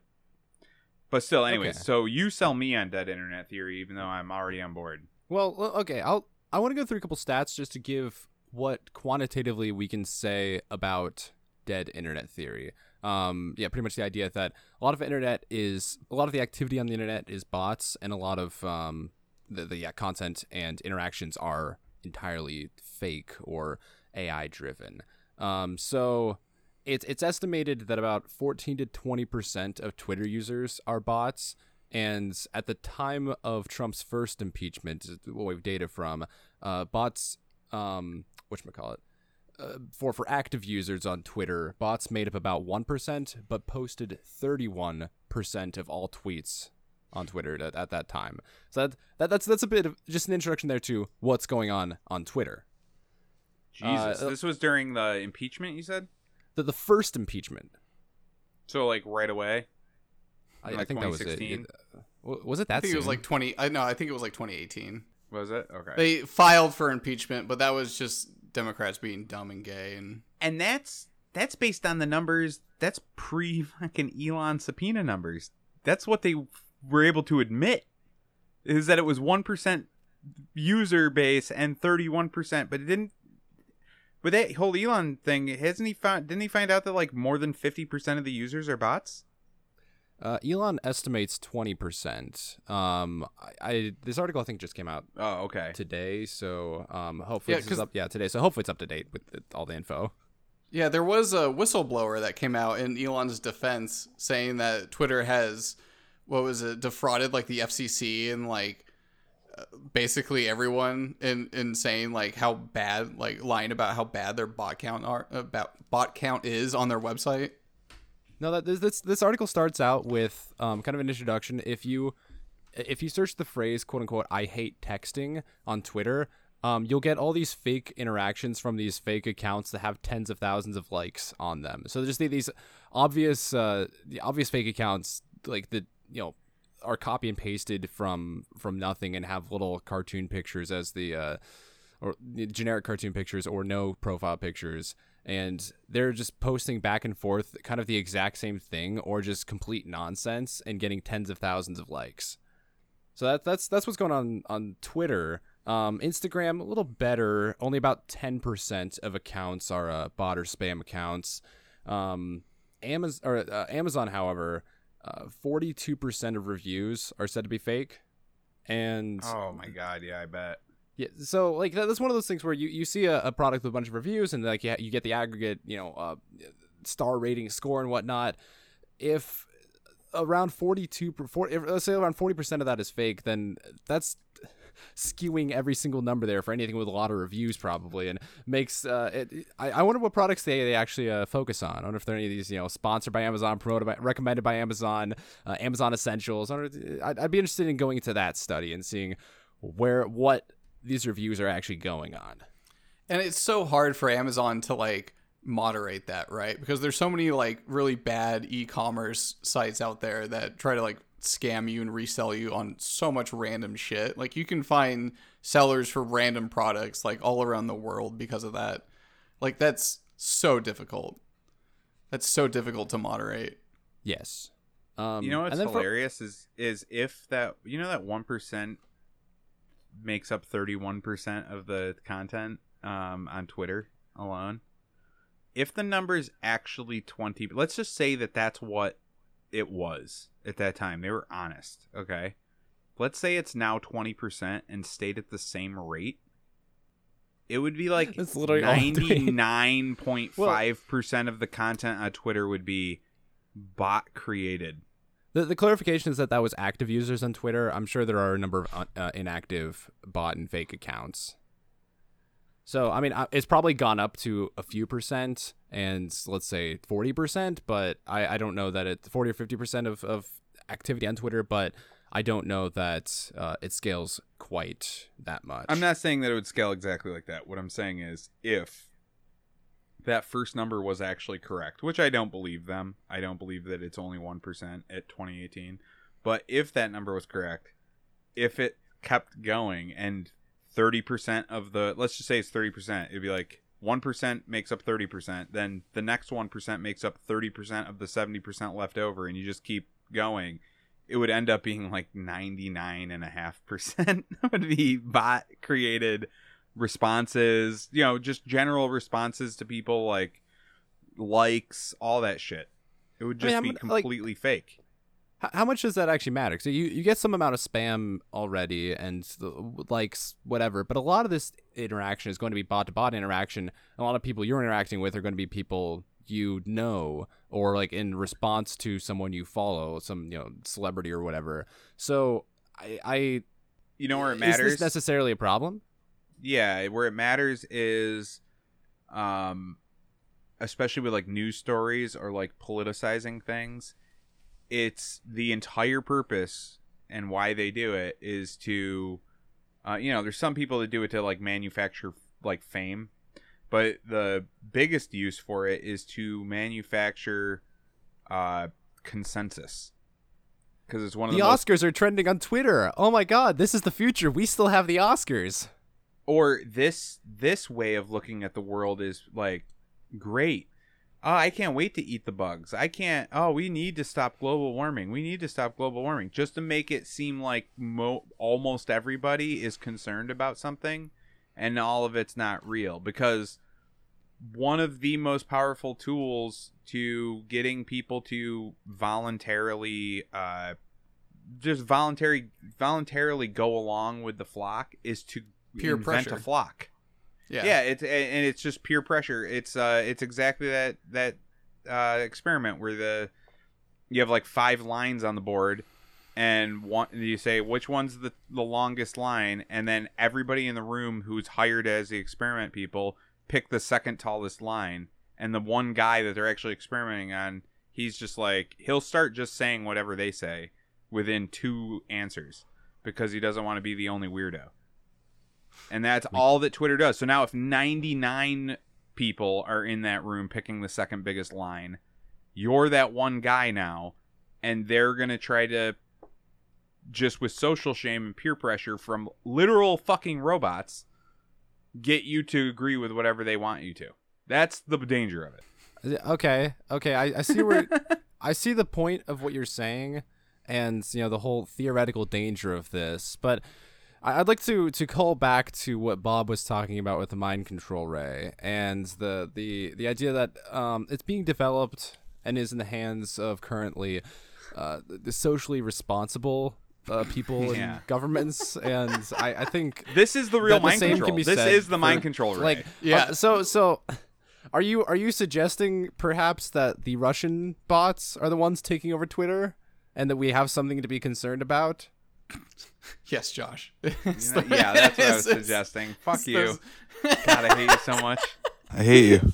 [SPEAKER 5] but still, anyways.
[SPEAKER 3] Okay.
[SPEAKER 5] So you sell me on dead internet theory, even though I'm already on board.
[SPEAKER 3] Well, well, okay, I'll I want to go through a couple stats just to give what quantitatively we can say about dead internet theory. Um, yeah, pretty much the idea that a lot of internet is a lot of the activity on the internet is bots, and a lot of um, the, the yeah, content and interactions are entirely fake or AI driven. Um, so it's it's estimated that about 14 to 20 percent of Twitter users are bots, and at the time of Trump's first impeachment, what we've data from, uh, bots, um, what call it, uh, for for active users on Twitter, bots made up about one percent, but posted 31 percent of all tweets on Twitter at, at that time. So that, that that's that's a bit of just an introduction there to what's going on on Twitter.
[SPEAKER 5] Jesus,
[SPEAKER 3] Uh,
[SPEAKER 5] this was during the impeachment. You said
[SPEAKER 3] The the first impeachment.
[SPEAKER 5] so, like right away.
[SPEAKER 3] I, I
[SPEAKER 5] Like
[SPEAKER 3] think that was it.
[SPEAKER 5] 2016?
[SPEAKER 3] Uh, Was it that
[SPEAKER 4] I think it was like 20. I no, I think it was like 2018.
[SPEAKER 5] Was it okay?
[SPEAKER 4] They filed for impeachment, but that was just Democrats being dumb and gay and
[SPEAKER 5] and that's that's based on the numbers. That's pre fucking Elon subpoena numbers. That's what they were able to admit is that it was one percent user base and thirty one percent, but it didn't. But that whole Elon thing, hasn't he found? Didn't he find out that like more than fifty percent of the users are bots?
[SPEAKER 3] Uh, Elon estimates twenty percent. Um, I, I this article I think just came out
[SPEAKER 5] Oh, okay.
[SPEAKER 3] today, so um, hopefully
[SPEAKER 4] Yeah,
[SPEAKER 3] this is
[SPEAKER 4] 'cause-
[SPEAKER 3] up. Yeah, today. So hopefully it's up to date with the, all the info.
[SPEAKER 4] Yeah, there was a whistleblower that came out in Elon's defense saying that Twitter has what was it defrauded like the FCC and like basically everyone in in saying like how bad like lying about how bad their bot count are about bot count is on their website.
[SPEAKER 3] No, that this this, article starts out with um, kind of an introduction. If you if you search the phrase "quote unquote" "I hate texting" on Twitter, um, you'll get all these fake interactions from these fake accounts that have tens of thousands of likes on them. So just the- these obvious uh, the obvious fake accounts like the you know are copy and pasted from from nothing and have little cartoon pictures as the uh, or generic cartoon pictures or no profile pictures. And they're just posting back and forth kind of the exact same thing or just complete nonsense and getting tens of thousands of likes. So that, that's that's what's going on on twitter. Um, instagram a little better. Only about 10% of accounts are uh, bot or spam accounts. Um, amazon or uh, amazon however uh, 42% of reviews are said to be fake and
[SPEAKER 5] Oh my god, yeah, I bet.
[SPEAKER 3] yeah, so like that, that's one of those things where you, you see a, a product with a bunch of reviews and like you, you get the aggregate you know uh, star rating score and whatnot. If around forty two, if, let's say around forty percent of that is fake, then that's skewing every single number there for anything with a lot of reviews probably and makes uh, it, I, I wonder what products they, they actually uh, focus on. I wonder if there are any of these you know sponsored by Amazon, promoted by, recommended by Amazon, uh, Amazon Essentials. I wonder, I'd, I'd be interested in going into that study and seeing where what these reviews are actually going on.
[SPEAKER 4] And it's so hard for Amazon to like moderate that, right? Because there's so many like really bad e-commerce sites out there that try to like scam you and resell you on so much random shit. Like you can find sellers for random products like all around the world because of that. Like that's so difficult. That's so difficult to moderate.
[SPEAKER 3] Yes. Um,
[SPEAKER 5] you know what's
[SPEAKER 3] and then for-
[SPEAKER 5] hilarious is is if that you know that one percent makes up thirty one percent of the content um, on Twitter alone. If the number is actually twenty, let's just say that that's what it was at that time. They were honest, okay. Let's say it's now twenty percent and stayed at the same rate. It would be like
[SPEAKER 3] That's literally all I'm doing.
[SPEAKER 5] ninety nine point five percent of the content on Twitter would be bot created.
[SPEAKER 3] The, the clarification is that that was active users on Twitter. I'm sure there are a number of uh, uh, inactive bot and fake accounts. So, I mean, uh, it's probably gone up to a few percent and let's say 40%, but I, I don't know that it's 40 or 50% of, of activity on Twitter, but I don't know that uh, it scales quite that much.
[SPEAKER 5] I'm not saying that it would scale exactly like that. What I'm saying is if that first number was actually correct, which I don't believe them. I don't believe that it's only 1% at 2018. But if that number was correct, if it kept going and 30% of the let's just say it's 30%, it'd be like 1% makes up 30%, then the next 1% makes up 30% of the 70% left over and you just keep going it would end up being like 99.5% would be bot created responses, you know, just general responses to people like likes, all that shit. It would just
[SPEAKER 3] I'm
[SPEAKER 5] be
[SPEAKER 3] gonna- like-
[SPEAKER 5] completely fake.
[SPEAKER 3] How much does that actually matter? So you, you get some amount of spam already and the likes, whatever, but a lot of this interaction is going to be bot to bot interaction. A lot of people you're interacting with are going to be people you know or like in response to someone you follow, some you know celebrity or whatever. So I, I
[SPEAKER 5] You know where it matters?
[SPEAKER 3] this necessarily a problem?
[SPEAKER 5] yeah, where it matters is um especially with like news stories or like politicizing things, it's the entire purpose and why they do it is to uh, you know, there's some people that do it to like manufacture like fame, but the biggest use for it is to manufacture uh consensus. Cuz it's one of
[SPEAKER 3] The
[SPEAKER 5] the, most
[SPEAKER 3] Oscars are trending on Twitter. Oh my god, this is the future. We still have the Oscars.
[SPEAKER 5] or this this way of looking at the world is like great oh i can't wait to eat the bugs i can't oh we need to stop global warming we need to stop global warming just to make it seem like mo- almost everybody is concerned about something and all of it's not real because one of the most powerful tools to getting people to voluntarily uh just voluntary voluntarily go along with the flock is to
[SPEAKER 4] Peer
[SPEAKER 5] invent
[SPEAKER 4] pressure.
[SPEAKER 5] a flock.
[SPEAKER 4] Yeah.
[SPEAKER 5] Yeah, it's and it's just peer pressure. It's uh it's exactly that that uh experiment where the you have like five lines on the board and one you say which one's the the longest line and then everybody in the room who's hired as the experiment people pick the second tallest line and the one guy that they're actually experimenting on he's just like he'll start just saying whatever they say within two answers because he doesn't want to be the only weirdo and that's all that Twitter does. So now, if 99 people are in that room picking the second biggest line, you're that one guy now, and they're going to try to just with social shame and peer pressure from literal fucking robots get you to agree with whatever they want you to. That's the danger of it.
[SPEAKER 3] Okay, okay, I, I see where I see the point of what you're saying, and you know the whole theoretical danger of this. But I'd like to to call back to what Bob was talking about with the mind control ray, and the the the idea that um, it's being developed and is in the hands of currently uh, the socially responsible. Uh, people
[SPEAKER 5] Yeah.
[SPEAKER 3] and governments, and I, I think
[SPEAKER 5] This is the real
[SPEAKER 3] that the
[SPEAKER 5] mind
[SPEAKER 3] same
[SPEAKER 5] control.
[SPEAKER 3] can be
[SPEAKER 5] This
[SPEAKER 3] said
[SPEAKER 5] is the mind
[SPEAKER 3] for-
[SPEAKER 5] control ray.
[SPEAKER 3] Like,
[SPEAKER 4] Yeah.
[SPEAKER 3] uh, so so, are you are you suggesting perhaps that the Russian bots are the ones taking over Twitter, and that we have something to be concerned about?
[SPEAKER 4] Yes, Josh.
[SPEAKER 5] yeah, that's what I was
[SPEAKER 4] It's- it's-
[SPEAKER 5] suggesting. Fuck you.
[SPEAKER 4] those-
[SPEAKER 5] God, I hate you so much.
[SPEAKER 6] I hate you.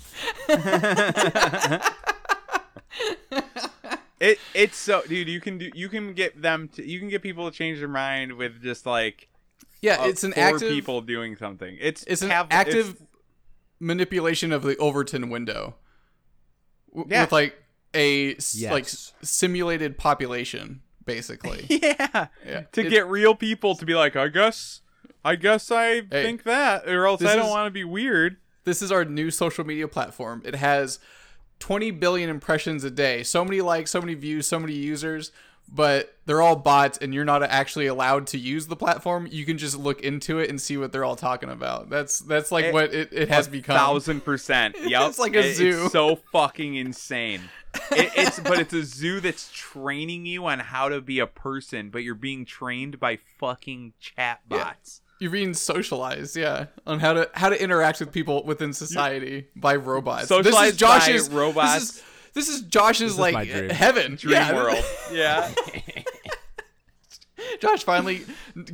[SPEAKER 5] It it's so dude, you can do you can get them to you can get people to change their mind with just like
[SPEAKER 4] Yeah,
[SPEAKER 5] uh,
[SPEAKER 4] it's an active
[SPEAKER 5] people doing something. It's
[SPEAKER 4] it's an
[SPEAKER 5] have-
[SPEAKER 4] active
[SPEAKER 5] it's-
[SPEAKER 4] manipulation of the Overton window. W-
[SPEAKER 5] Yeah.
[SPEAKER 4] With like a like
[SPEAKER 3] Yes.
[SPEAKER 4] s- simulated population basically.
[SPEAKER 5] yeah.
[SPEAKER 4] Yeah.
[SPEAKER 5] To
[SPEAKER 4] It-
[SPEAKER 5] get real people to be like, I guess, I guess I think that, or else I don't want to be weird.
[SPEAKER 4] This is our new social media platform. It has 20 billion impressions a day. So many likes, so many views, so many users, but they're all bots and you're not actually allowed to use the platform. You can just look into it and see what they're all talking about. That's that's like
[SPEAKER 5] It-
[SPEAKER 4] what it, it has become.
[SPEAKER 5] Thousand percent. Yep.
[SPEAKER 4] It's like a
[SPEAKER 5] It-
[SPEAKER 4] zoo.
[SPEAKER 5] It's so fucking insane. It, it's but it's a zoo that's training you on how to be a person, but you're being trained by fucking chatbots.
[SPEAKER 4] You're being socialized, yeah, on how to how to interact with people within society by robots. this is
[SPEAKER 5] Socialized by
[SPEAKER 4] Josh's
[SPEAKER 5] robots.
[SPEAKER 4] This is, this is Josh's
[SPEAKER 3] is
[SPEAKER 4] like
[SPEAKER 3] my dream.
[SPEAKER 4] heaven.
[SPEAKER 5] Dream
[SPEAKER 4] yeah.
[SPEAKER 5] world. Yeah.
[SPEAKER 4] Josh finally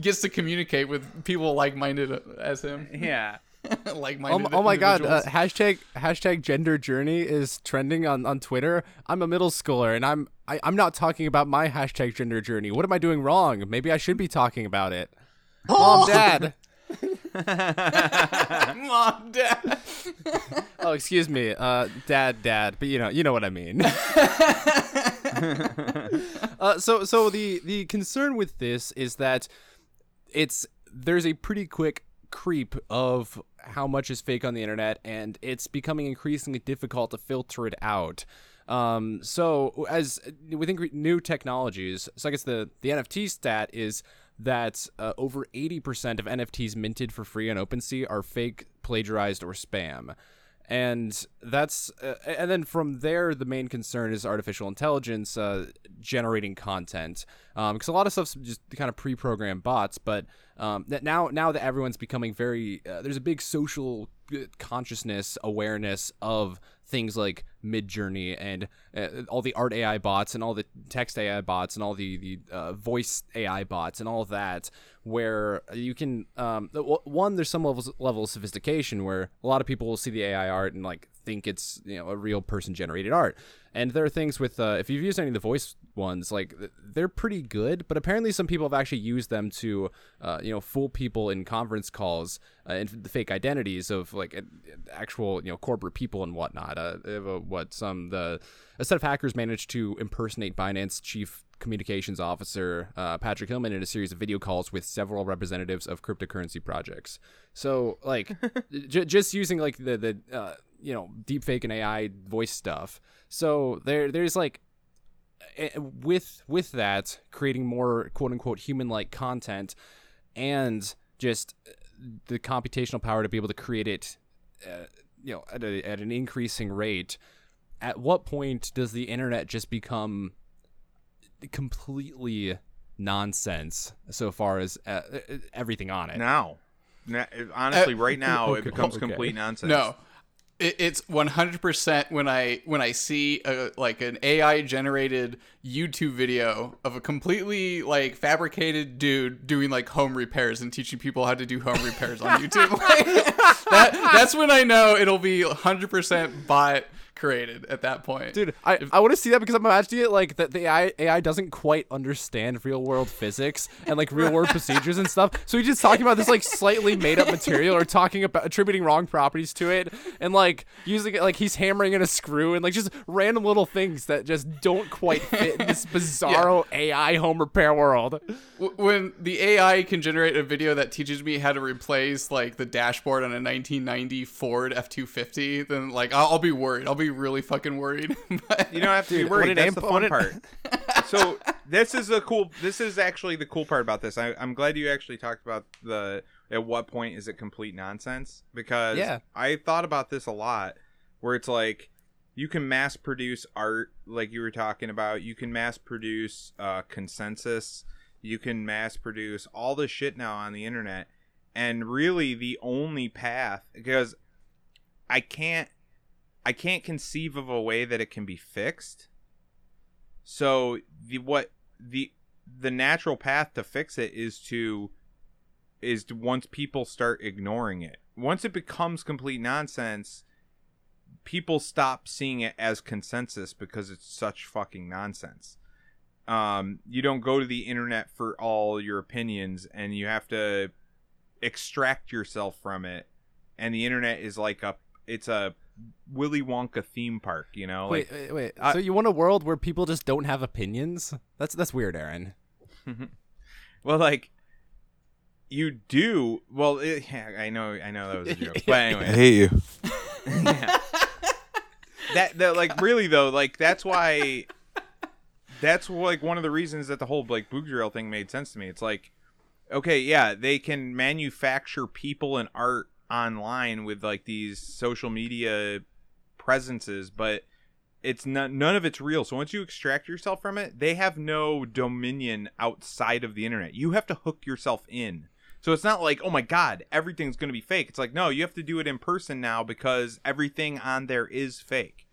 [SPEAKER 4] gets to communicate with people like-minded as him.
[SPEAKER 5] Yeah.
[SPEAKER 3] Oh,
[SPEAKER 4] like-minded.
[SPEAKER 3] m- oh my god! Uh, hashtag hashtag gender journey is trending on, on Twitter. I'm a middle schooler, and I'm I, I'm not talking about my hashtag gender journey. What am I doing wrong? Maybe I should be talking about it. Mom, Dad.
[SPEAKER 4] Mom, Dad.
[SPEAKER 3] Oh, excuse me, uh, Dad, Dad. But you know, you know what I mean. uh, so, so the the concern with this is that it's there's a pretty quick creep of how much is fake on the internet, and it's becoming increasingly difficult to filter it out. Um, so as within gre- new technologies, so I guess the the NFT stat is that uh, over 80% of NFTs minted for free on OpenSea are fake, plagiarized, or spam and that's uh, and then from there the main concern is artificial intelligence uh, generating content. Because a lot of stuff's just kind of pre-programmed bots but um, now now that everyone's becoming very uh, there's a big social uh, consciousness awareness of things like midjourney and uh, all the art ai bots and all the text ai bots and all the the uh, voice ai bots and all that where you can um, one there's some levels level of sophistication where a lot of people will see the AI art and like think it's you know a real person generated art and there are things with uh, if you've used any of the voice ones like they're pretty good but apparently some people have actually used them to uh, you know fool people in conference calls uh, and the fake identities of like uh, actual you know corporate people and whatnot uh, a- what some the a set of hackers managed to impersonate Binance chief communications officer uh, Patrick Hillman in a series of video calls with several representatives of cryptocurrency projects. So, like, j- just using like the the uh, you know deepfake and AI voice stuff. So there there's like eh, with with that creating more quote unquote human like content and just uh, the computational power to be able to create it uh, you know at, a, at an increasing rate at what point does the internet just become completely nonsense so far as uh, uh, everything on it
[SPEAKER 5] Now. Honestly, right now it
[SPEAKER 3] okay,
[SPEAKER 5] becomes
[SPEAKER 3] okay.
[SPEAKER 5] complete nonsense.
[SPEAKER 4] No, it, it's one hundred percent when I when I see a, like an AI generated YouTube video of a completely like fabricated dude doing like home repairs and teaching people how to do home repairs on YouTube. Like, that that's when I know it'll be hundred percent bot created at that point,
[SPEAKER 3] Dude, I, I want to see that because I'm imagining it like that the AI, AI doesn't quite understand real world physics and like real world procedures and stuff. So he's just talking about this like slightly made up material or talking about attributing wrong properties to it and like using it like he's hammering in a screw and like just random little things that just don't quite fit in this bizarro AI home repair world.
[SPEAKER 4] When the AI can generate a video that teaches me how to replace like the dashboard on a 1990 Ford F250, then like I'll, I'll be worried. I'll be really fucking worried. But-
[SPEAKER 5] You don't have to be worried.
[SPEAKER 3] what
[SPEAKER 5] That's the fun
[SPEAKER 3] an-
[SPEAKER 5] part. so this is a cool. This is actually the cool part about this. I, I'm glad you actually talked about the at what point is it complete nonsense because
[SPEAKER 3] Yeah.
[SPEAKER 5] I thought about this a lot. Where it's like you can mass produce art, like you were talking about. You can mass produce uh, consensus. You can mass produce all this shit now on the internet, and really the only path because I can't I can't conceive of a way that it can be fixed. So the what the the natural path to fix it is to is to once people start ignoring it. Once it becomes complete nonsense, people stop seeing it as consensus because it's such fucking nonsense. Um, you don't go to the internet for all your opinions and you have to extract yourself from it and the internet is like a it's a Willy Wonka theme park. You know,
[SPEAKER 3] Wait,
[SPEAKER 5] like
[SPEAKER 3] wait, wait.
[SPEAKER 5] I-
[SPEAKER 3] so you want a world where people just don't have opinions? That's that's weird, Aaron.
[SPEAKER 5] well, like you do. Well, it, yeah, I know, I know that was a joke, but anyway, I
[SPEAKER 6] hate you.
[SPEAKER 5] that that like really though, like that's why. That's like one of the reasons that the whole like Boogerill thing made sense to me. It's like, okay, yeah, they can manufacture people and art online with like these social media presences, but it's not none of it's real. So once you extract yourself from it, they have no dominion outside of the internet. You have to hook yourself in. So it's not like, oh my god, everything's going to be fake. It's like, no, you have to do it in person now because everything on there is fake.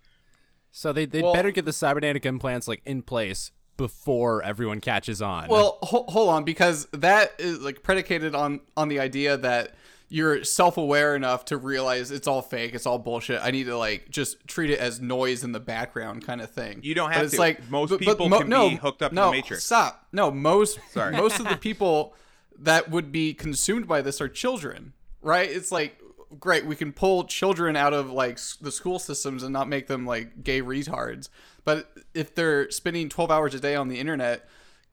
[SPEAKER 3] So they they
[SPEAKER 4] Well-
[SPEAKER 3] better get the cybernetic implants like in place before everyone catches on.
[SPEAKER 4] Well, ho- hold on, because that is like predicated on on the idea that you're self-aware enough to realize it's all fake, it's all bullshit. I need to like just treat it as noise in the background, kind of thing.
[SPEAKER 5] You don't
[SPEAKER 4] But
[SPEAKER 5] have
[SPEAKER 4] it's
[SPEAKER 5] to.
[SPEAKER 4] like
[SPEAKER 5] Most people can be hooked up to the
[SPEAKER 4] no,
[SPEAKER 5] Matrix.
[SPEAKER 4] Stop. No, most
[SPEAKER 5] Sorry.
[SPEAKER 4] most of the people that would be consumed by this are children, right? It's like great, we can pull children out of like the school systems and not make them like gay retards. But if they're spending 12 hours a day on the internet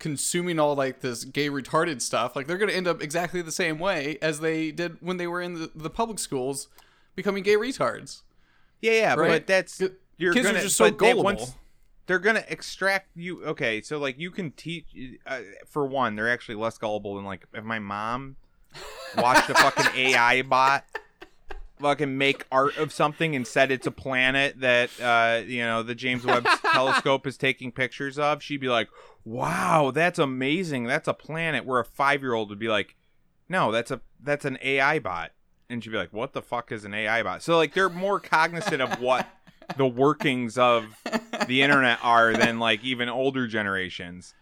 [SPEAKER 4] consuming all like this gay retarded stuff, like they're going to end up exactly the same way as they did when they were in the, the public schools becoming gay retards.
[SPEAKER 5] Yeah, yeah,
[SPEAKER 4] Right?
[SPEAKER 5] but that's you're
[SPEAKER 4] kids are
[SPEAKER 5] gonna,
[SPEAKER 4] just so
[SPEAKER 5] but they-
[SPEAKER 4] gullible.
[SPEAKER 5] once they're gonna extract you. Okay, so like you can teach. Uh, for one, they're actually less gullible than like if my mom watched a fucking AI bot fucking make art of something and said it's a planet that uh you know the James Webb telescope is taking pictures of, she'd be like, "Wow, that's amazing. That's a planet." Where a 5-year-old would be like, "No, that's a that's an AI bot." And she'd be like, "What the fuck is an AI bot?" So like they're more cognizant of what the workings of the internet are than like even older generations.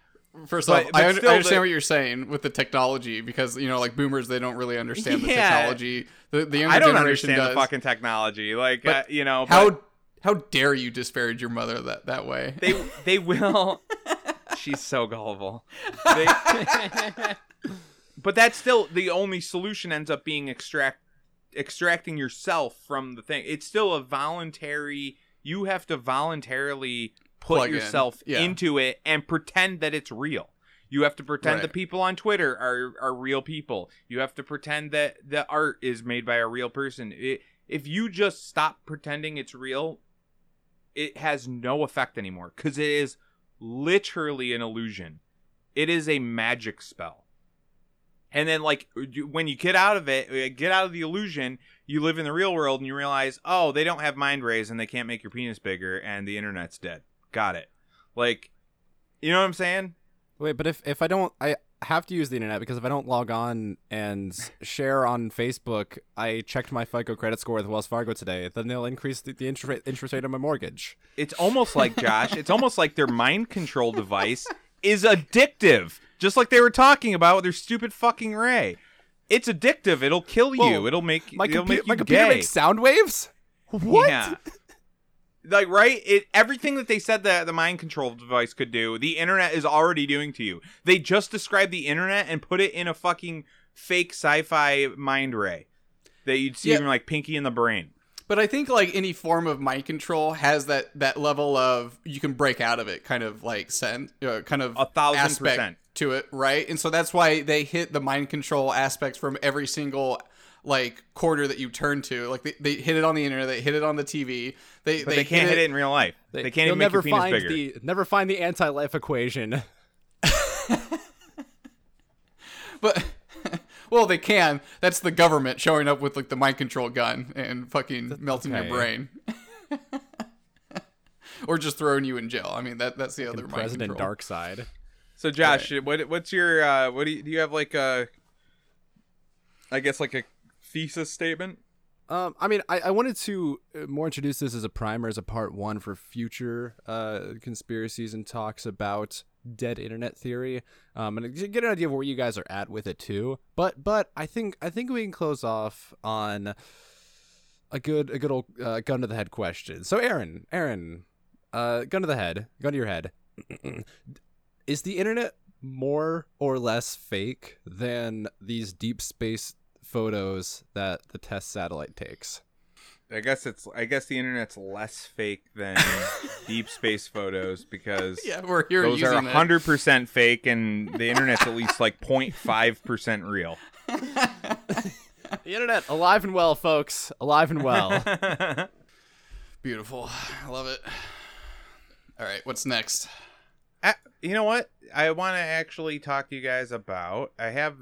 [SPEAKER 4] First
[SPEAKER 5] But-
[SPEAKER 4] off,
[SPEAKER 5] but
[SPEAKER 4] I, un-
[SPEAKER 5] still
[SPEAKER 4] I understand
[SPEAKER 5] the-
[SPEAKER 4] what you're saying with the technology because you know, like boomers, they don't really understand the
[SPEAKER 5] Yeah.
[SPEAKER 4] technology. The, the younger
[SPEAKER 5] I don't
[SPEAKER 4] generation
[SPEAKER 5] understand
[SPEAKER 4] does.
[SPEAKER 5] the fucking technology. Like uh, you know,
[SPEAKER 4] how
[SPEAKER 5] but
[SPEAKER 4] how dare you disparage your mother that that way?
[SPEAKER 5] they they will. She's so gullible. They, but that's still the only solution. Ends up being extract extracting yourself from the thing. It's still a voluntary. You have to voluntarily put
[SPEAKER 4] Plug in.
[SPEAKER 5] yourself
[SPEAKER 4] Yeah.
[SPEAKER 5] into it and pretend that it's real. You have to pretend the people on Twitter are are real people. You have to pretend that the art is made by a real person. It, if you just stop pretending it's real, it has no effect anymore because it is literally an illusion. It is a magic spell. And then, like, when you get out of it, uh, get out of the illusion, you live in the real world and you realize, oh, they don't have mind rays and they can't make your penis bigger and the internet's dead. Got it. Like, you know what I'm saying?
[SPEAKER 3] Wait, but if if I don't, I have to use the internet because if I don't log on and share on Facebook, I checked my FICO credit score with Wells Fargo today. Then they'll increase the, the interest rate, interest rate on my mortgage.
[SPEAKER 5] It's almost like, Josh, it's almost like their mind control device is addictive. Just like they were talking about with their stupid fucking Ray. It's addictive. It'll kill you.
[SPEAKER 3] Whoa,
[SPEAKER 5] It'll make
[SPEAKER 3] My,
[SPEAKER 5] it'll
[SPEAKER 3] compu-
[SPEAKER 5] make you
[SPEAKER 3] my computer
[SPEAKER 5] gay.
[SPEAKER 3] makes sound waves. What?
[SPEAKER 5] Yeah. Like right, it everything that they said that the mind control device could do, the internet is already doing to you. They just described the internet and put it in a fucking fake sci-fi mind ray that you'd see
[SPEAKER 4] Yeah.
[SPEAKER 5] from like Pinky and the Brain.
[SPEAKER 4] But I think like any form of mind control has that that level of you can break out of it, kind of like send, uh, kind of
[SPEAKER 5] A thousand percent.
[SPEAKER 4] to it, right? And so that's why they hit the mind control aspects from every single like quarter that you turn to. Like they, they hit it on the internet, they hit it on the TV. They
[SPEAKER 5] But they, can't hit it in real life. They, can't
[SPEAKER 3] They'll
[SPEAKER 5] even make
[SPEAKER 3] never
[SPEAKER 5] your penis
[SPEAKER 3] find
[SPEAKER 5] bigger.
[SPEAKER 3] the never find the anti-life equation.
[SPEAKER 4] But well, they can. That's the government showing up with like the mind control gun and fucking melting
[SPEAKER 3] okay.
[SPEAKER 4] your brain. or just throwing you in jail. I mean, that that's the other mind
[SPEAKER 3] President
[SPEAKER 4] control.
[SPEAKER 3] side.
[SPEAKER 5] So Josh, what what's your uh what do you do you have like a I guess like a thesis statement?
[SPEAKER 3] Um, I mean, I, I wanted to uh, more introduce this as a primer, as a part one for future uh, conspiracies and talks about dead internet theory, um, and get an idea of where you guys are at with it too. But but I think I think we can close off on a good a good old uh, gun to the head question. So Aaron, Aaron, uh, gun to the head, gun to your head. Is the internet more or less fake than these deep space photos that the TESS satellite takes?
[SPEAKER 5] I guess it's. I guess the internet's less fake than deep space photos because
[SPEAKER 4] Yeah, we're here
[SPEAKER 5] those are hundred percent fake, and the internet's at least like 05 percent real.
[SPEAKER 3] The internet alive and well, folks. Alive and well.
[SPEAKER 4] Beautiful. I love it. All right, what's next?
[SPEAKER 5] Uh, you know what? I want to actually talk to you guys about. I have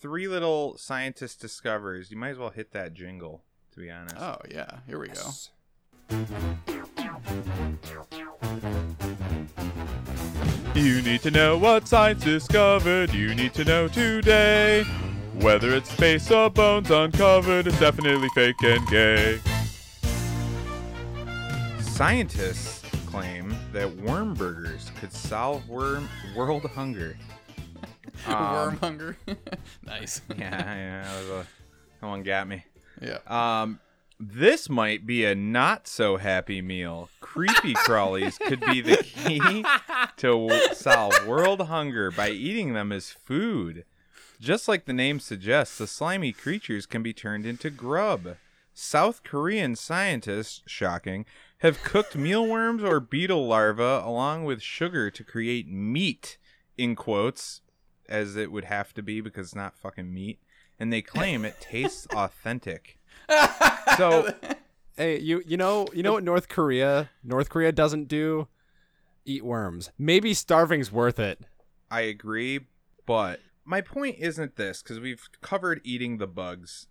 [SPEAKER 5] three little scientist discoveries. You might as well hit that jingle. To be honest.
[SPEAKER 4] Oh yeah, here we go.
[SPEAKER 6] You need to know what science discovered. You need to know today. Whether it's space or bones uncovered, it's definitely fake and gay.
[SPEAKER 5] Scientists claim that worm burgers could solve worm world hunger.
[SPEAKER 4] Worm hunger. nice.
[SPEAKER 5] Yeah, yeah, that, was a, that one got me.
[SPEAKER 4] Yeah.
[SPEAKER 5] Um, this might be a not so happy meal. Creepy crawlies could be the key to w- solve world hunger by eating them as food. Just like the name suggests, the slimy creatures can be turned into grub. South Korean scientists, shocking, have cooked mealworms or beetle larvae along with sugar to create meat, in quotes, as it would have to be because it's not fucking meat. And they claim it tastes authentic. So
[SPEAKER 3] hey, you you know you know what North Korea North Korea doesn't do? Eat worms. Maybe starving's worth it.
[SPEAKER 5] I agree, but my point isn't this because we've covered eating the bugs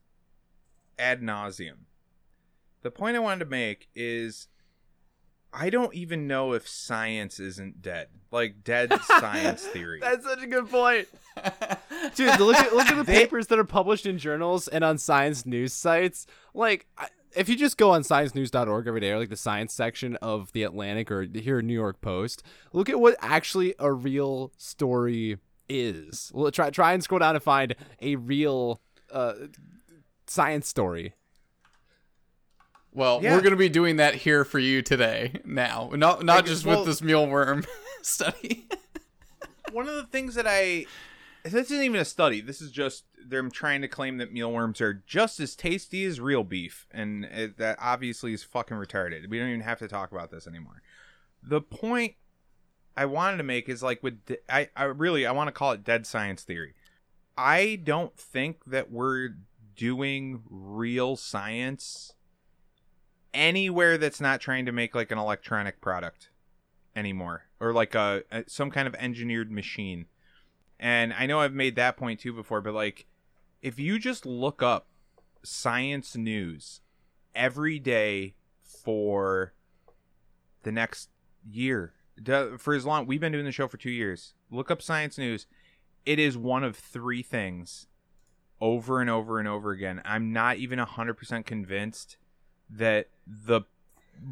[SPEAKER 5] ad nauseum. The point I wanted to make is I don't even know if science isn't dead, like dead science theory.
[SPEAKER 3] That's such a good point. Dude, look at look at the papers that are published in journals and on science news sites. Like, if you just go on sciencenews.org every day, or like the science section of the Atlantic or here in New York Post, look at what actually a real story is. Well, try try and scroll down and find a real uh, science story.
[SPEAKER 4] Well,
[SPEAKER 5] Yeah.
[SPEAKER 4] we're gonna be doing that here for you today. Now, not not
[SPEAKER 5] guess-
[SPEAKER 4] just
[SPEAKER 5] well-
[SPEAKER 4] with this mealworm study.
[SPEAKER 5] One of the things that I this isn't even a study. This is just them trying to claim that mealworms are just as tasty as real beef, and it, that obviously is fucking retarded. We don't even have to talk about this anymore. The point I wanted to make is like with de- I, I really I want to call it dead science theory. I don't think that we're doing real science anywhere that's not trying to make like an electronic product anymore or like a, a some kind of engineered machine. And I know I've made that point too before, but like if you just look up science news every day for the next year, for as long we've been doing the show for 2 years. Look up science news. It is one of three things over and over and over again. I'm not even 100% convinced that the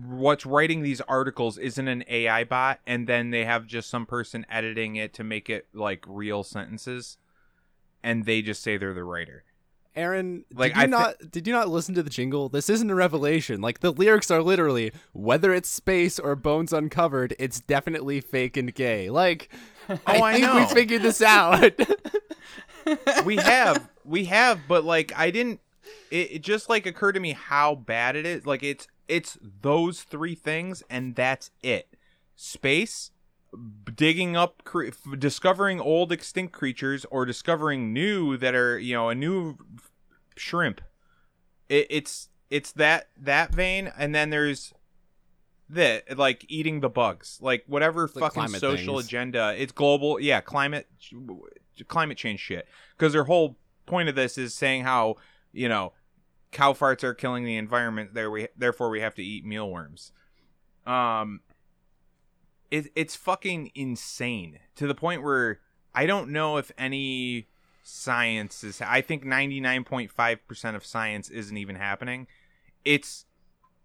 [SPEAKER 5] what's writing these articles isn't an AI bot and then they have just some person editing it to make it like real sentences and they just say they're the writer.
[SPEAKER 3] Aaron,
[SPEAKER 5] Like,
[SPEAKER 3] did you
[SPEAKER 5] I thi-
[SPEAKER 3] not did you not listen to the jingle? This isn't a revelation. Like the lyrics are literally whether it's space or bones uncovered, it's definitely fake and gay. Like
[SPEAKER 5] Oh, I
[SPEAKER 3] think we figured this out.
[SPEAKER 5] we have we have but like I didn't it, it just like occurred to me how bad it is. Like it's it's those three things and that's it. Space digging up cre- discovering old extinct creatures or discovering new that are, you know, a new shrimp. It, it's it's that that vein and then there's that like eating the bugs like whatever
[SPEAKER 3] like
[SPEAKER 5] fucking social
[SPEAKER 3] things.
[SPEAKER 5] agenda it's global yeah climate climate change shit because their whole point of this is saying how you know cow farts are killing the environment there we therefore we have to eat mealworms. Um it, it's fucking insane to the point where i don't know if any science is i think 99.5% of science isn't even happening. It's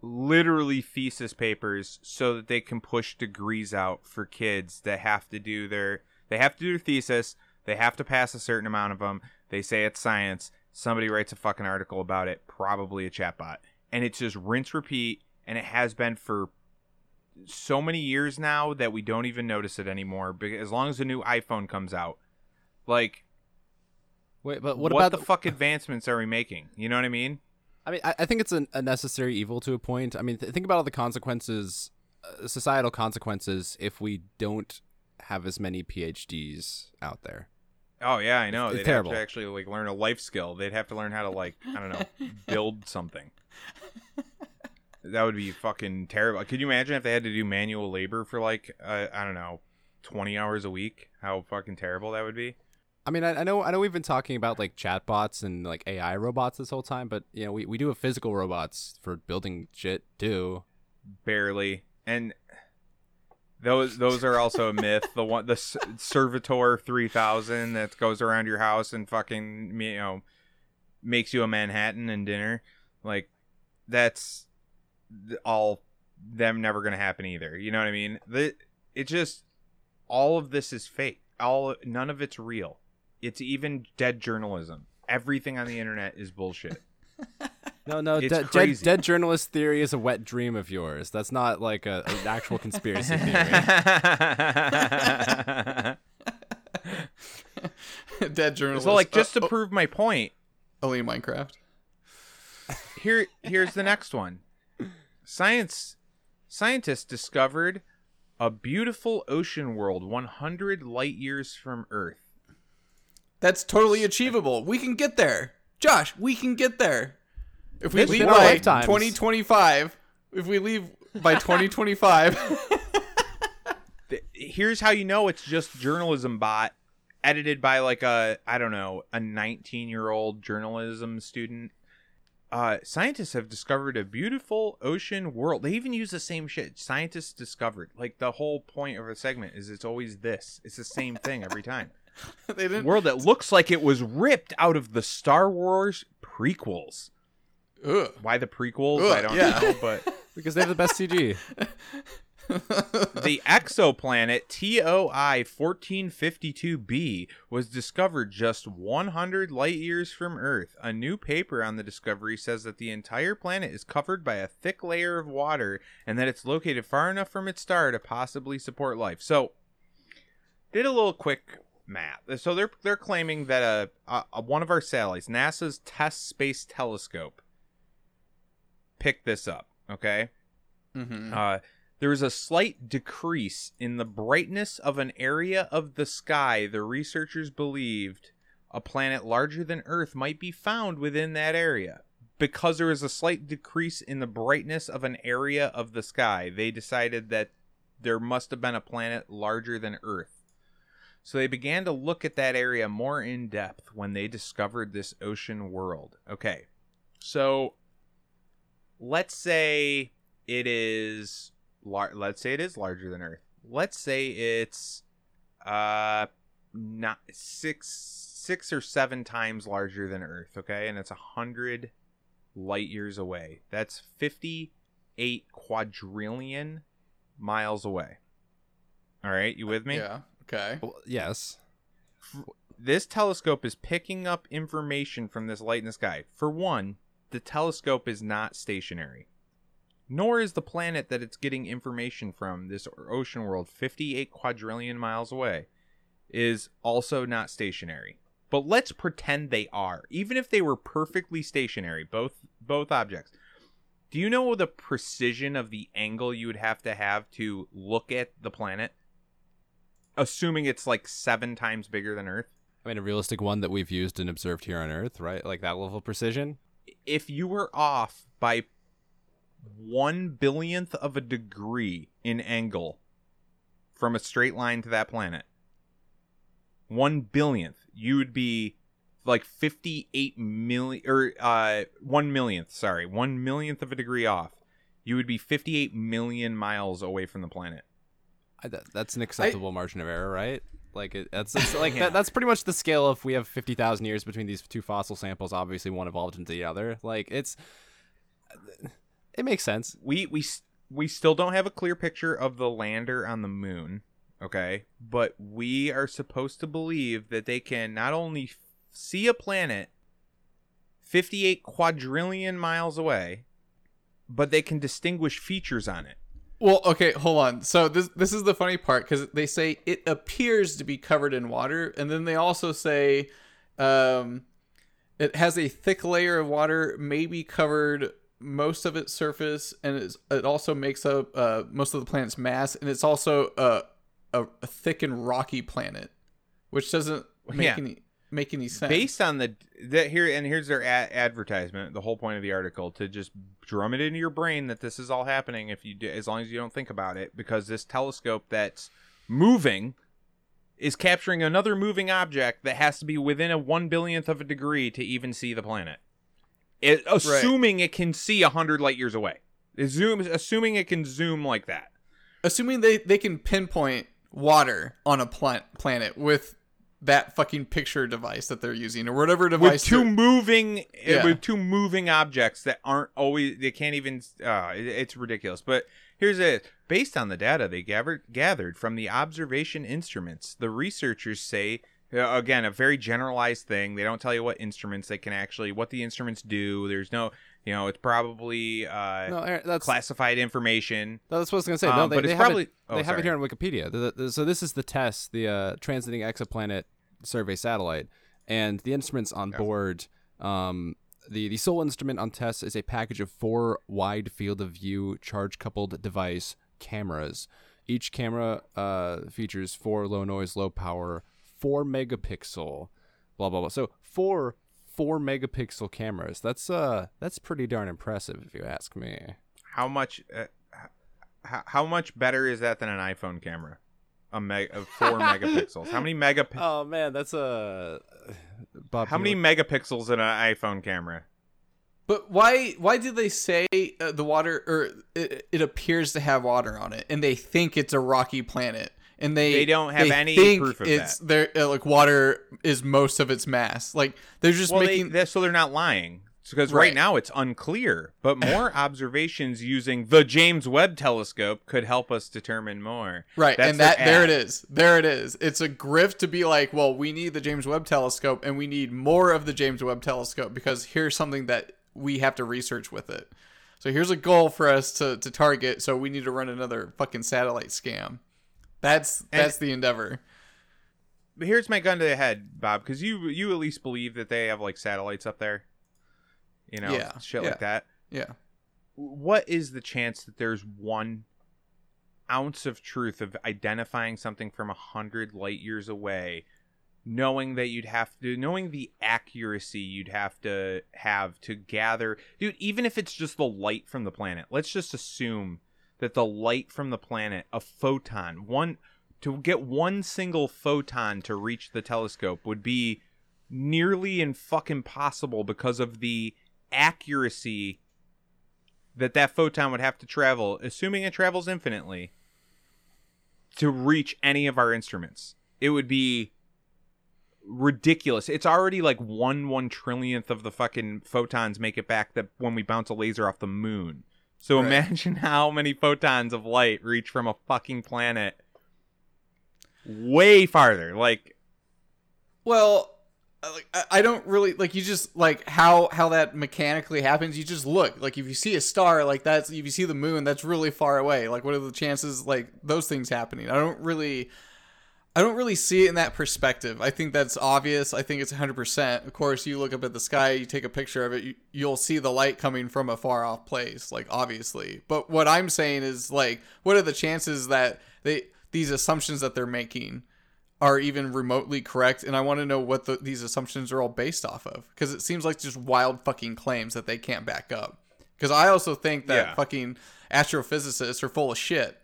[SPEAKER 5] literally thesis papers so that they can push degrees out for kids that have to do their they have to do their thesis they have to pass a certain amount of them they say it's science somebody writes a fucking article about it probably a chatbot and it's just rinse repeat and it has been for so many years now that we don't even notice it anymore because as long as a new iphone comes out like
[SPEAKER 3] Wait, but
[SPEAKER 5] what,
[SPEAKER 3] what, about
[SPEAKER 5] the fuck advancements are we making you know what i mean
[SPEAKER 3] I mean, I, I think it's a, a necessary evil to a point. I mean, th- think about all the consequences, uh, societal consequences, if we don't have as many PhDs out there.
[SPEAKER 5] Oh yeah, I know.
[SPEAKER 3] It's
[SPEAKER 5] They'd
[SPEAKER 3] terrible.
[SPEAKER 5] have to actually like learn a life skill. They'd have to learn how to like I don't know build something. That would be fucking terrible. Could you imagine if they had to do manual labor for like uh, I don't know, twenty hours a week? How fucking terrible that would be.
[SPEAKER 3] I mean, I, I know, I know, we've been talking about like chatbots and like AI robots this whole time, but you know, we, we do have physical robots for building shit too.
[SPEAKER 5] Barely, and those those are also a myth. The one the Servitor three thousand that goes around your house and fucking you know makes you a Manhattan and dinner, like that's all them never gonna happen either. You know what I mean? The it just all of this is fake. All none of it's real. It's even dead journalism. Everything on the internet is bullshit.
[SPEAKER 3] No, no, de- dead, dead journalist theory is a wet dream of yours. That's not like a, an actual conspiracy theory.
[SPEAKER 4] Dead journalist.
[SPEAKER 5] so like just to
[SPEAKER 4] uh,
[SPEAKER 5] prove my point,
[SPEAKER 4] oh, only in Minecraft.
[SPEAKER 5] here here's the next one. Science scientists discovered a beautiful ocean world 100 light years from Earth.
[SPEAKER 4] That's totally achievable. We can get there. Josh, we can get there. If we
[SPEAKER 3] It's
[SPEAKER 4] leave by
[SPEAKER 3] lifetimes.
[SPEAKER 4] 2025, if we leave by twenty
[SPEAKER 5] twenty five, Here's how you know it's just journalism bot edited by like a I don't know, a 19-year-old journalism student. Uh, scientists have discovered a beautiful ocean world. They even use the same shit. Scientists discovered. Like the whole point of a segment is it's always this. It's the same thing every time.
[SPEAKER 4] they didn't.
[SPEAKER 5] world that looks like it was ripped out of the Star Wars prequels.
[SPEAKER 4] Ugh.
[SPEAKER 5] Why the prequels?
[SPEAKER 4] Ugh,
[SPEAKER 5] I don't
[SPEAKER 4] yeah.
[SPEAKER 5] know, but
[SPEAKER 3] because they have the best CG.
[SPEAKER 5] the exoplanet TOI 1452b was discovered just 100 light years from Earth. A new paper on the discovery says that the entire planet is covered by a thick layer of water and that it's located far enough from its star to possibly support life. So, did a little quick math. So they're they're claiming that a, a, a one of our satellites, NASA's TESS Space Telescope, picked this up. Okay.
[SPEAKER 4] Mhm.
[SPEAKER 5] Uh, there is a slight decrease in the brightness of an area of the sky. The researchers believed a planet larger than Earth might be found within that area. Because there is a slight decrease in the brightness of an area of the sky, they decided that there must have been a planet larger than Earth. So they began to look at that area more in depth when they discovered this ocean world. Okay. So let's say it is lar- let's say it is larger than earth let's say it's uh not six six or seven times larger than earth okay and it's a hundred light years away that's 58 quadrillion miles away all right you with me
[SPEAKER 4] Yeah. Okay.
[SPEAKER 3] Well, yes.
[SPEAKER 5] this telescope is picking up information from this light in the sky. For one, the telescope is not stationary, nor is the planet that it's getting information from, this ocean world 58 quadrillion miles away, is also not stationary. But let's pretend they are. Even if they were perfectly stationary, both both objects. Do you know the precision of the angle you would have to have to look at the planet? Assuming it's like 7 times bigger than Earth?
[SPEAKER 3] I mean, a realistic one that we've used and observed here on Earth, right? Like that level of precision.
[SPEAKER 5] If you were off by one billionth of a degree in angle from a straight line to that planet, one billionth, you would be like 58 million or uh one millionth, sorry, one millionth of a degree off. You would be 58 million miles away from the planet.
[SPEAKER 3] I, that, that's an acceptable margin of error, right? Like it, that's it's like
[SPEAKER 5] Yeah.
[SPEAKER 3] that, that's pretty much the scale of we have fifty thousand years between these two fossil samples. Obviously, one evolved into the other. Like it's, uh, it makes sense.
[SPEAKER 5] we we we still don't have a clear picture of the lander on the moon okay but we are supposed to believe that they can not only f- see a planet 58 quadrillion miles away but they can distinguish features on it
[SPEAKER 4] Well, okay, hold on. So this this is the funny part because they say it appears to be covered in water, and then they also say, um, It has a thick layer of water, maybe covered most of its surface, and it's, it also makes up uh, most of the planet's mass, and it's also a, a, a thick and rocky planet, which doesn't make
[SPEAKER 5] Yeah.
[SPEAKER 4] any make any sense.
[SPEAKER 5] based on the that here and here's their a- advertisement the whole point of the article to just drum it into your brain that this is all happening if you do as long as you don't think about it because this telescope that's moving is capturing another moving object that has to be within a one billionth of a degree to even see the planet. It, assuming it can see a hundred light years away. It zooms assuming it can zoom like that.
[SPEAKER 4] Assuming they they can pinpoint water on a plant planet with that fucking picture device that they're using or whatever device
[SPEAKER 5] with
[SPEAKER 4] device
[SPEAKER 5] two moving
[SPEAKER 4] Yeah.
[SPEAKER 5] with two moving objects that aren't always they can't even uh it- it's ridiculous but here's it based on the data they gathered gathered from the observation instruments the researchers say uh, again a very generalized thing they don't tell you what instruments they can actually what the instruments do there's no you know it's probably uh
[SPEAKER 3] No, that's
[SPEAKER 5] classified information
[SPEAKER 3] That's what I was gonna say.
[SPEAKER 5] Um,
[SPEAKER 3] no, they,
[SPEAKER 5] but
[SPEAKER 3] they
[SPEAKER 5] it's
[SPEAKER 3] have
[SPEAKER 5] probably-
[SPEAKER 3] it,
[SPEAKER 5] oh,
[SPEAKER 3] they have it here on Wikipedia. The- the- so this is the TESS, the uh, transiting exoplanet survey satellite, and the instruments on board. Um, the the sole instrument on TESS is a package of four wide field of view charge coupled device cameras. Each camera uh, features four low noise, low power, four megapixel, blah blah blah. So four four megapixel cameras. That's uh that's pretty darn impressive if you ask me.
[SPEAKER 5] how much uh, h- how much better is that than an iphone camera a meg of four megapixels how many megapixels?
[SPEAKER 3] Oh man, that's a Bob.
[SPEAKER 5] How many
[SPEAKER 3] look-
[SPEAKER 5] megapixels in an iPhone camera?
[SPEAKER 4] But why why do they say uh, the water or it, it appears to have water on it and they think it's a rocky planet and they
[SPEAKER 5] They don't have
[SPEAKER 4] they
[SPEAKER 5] any
[SPEAKER 4] think
[SPEAKER 5] proof of
[SPEAKER 4] it's there uh, like water is most of its mass. Like they're just
[SPEAKER 5] Well,
[SPEAKER 4] making
[SPEAKER 5] they, they- so they're not lying because right.
[SPEAKER 4] Right.
[SPEAKER 5] now it's unclear. But more observations using the James Webb Telescope could help us determine more.
[SPEAKER 4] Right,
[SPEAKER 5] That's
[SPEAKER 4] and that there it is. There it is. It's a grift to be like, well, we need the James Webb Telescope and we need more of the James Webb Telescope because here's something that we have to research with it. So here's a goal for us to, to target. So we need to run another fucking satellite scam. That's that's the endeavor.
[SPEAKER 5] But here's my gun to the head, Bob, because you you at least believe that they have like satellites up there. You know,
[SPEAKER 4] Yeah,
[SPEAKER 5] shit
[SPEAKER 4] yeah.
[SPEAKER 5] like that.
[SPEAKER 4] Yeah.
[SPEAKER 5] what is the chance that there's one ounce of truth of identifying something from a hundred light years away knowing that you'd have to knowing the accuracy you'd have to have to gather dude even if it's just the light from the planet let's just assume that the light from the planet a photon one to get one single photon to reach the telescope would be nearly and fucking possible because of the accuracy that that photon would have to travel, assuming it travels infinitely, to reach any of our instruments. It would be ridiculous. It's already like one one trillionth of the fucking photons make it back that when we bounce a laser off the moon. So
[SPEAKER 4] Right.
[SPEAKER 5] imagine how many photons of light reach from a fucking planet way farther. Like
[SPEAKER 4] Well, like I- don't really like you just like how how that mechanically happens. You just look like if you see a star like that's if you see the moon that's really far away. Like what are the chances like those things happening? I don't really I don't really see it in that perspective. I think that's obvious. I think it's 100%. Of course, you look up at the sky, you take a picture of it, you, you'll see the light coming from a far off place, like obviously. But what I'm saying is like what are the chances that they these assumptions that they're making are even remotely correct and i want to know what the, these assumptions are all based off of because it seems like just wild fucking claims that they can't back up because i also think that
[SPEAKER 5] Yeah.
[SPEAKER 4] fucking astrophysicists are full of shit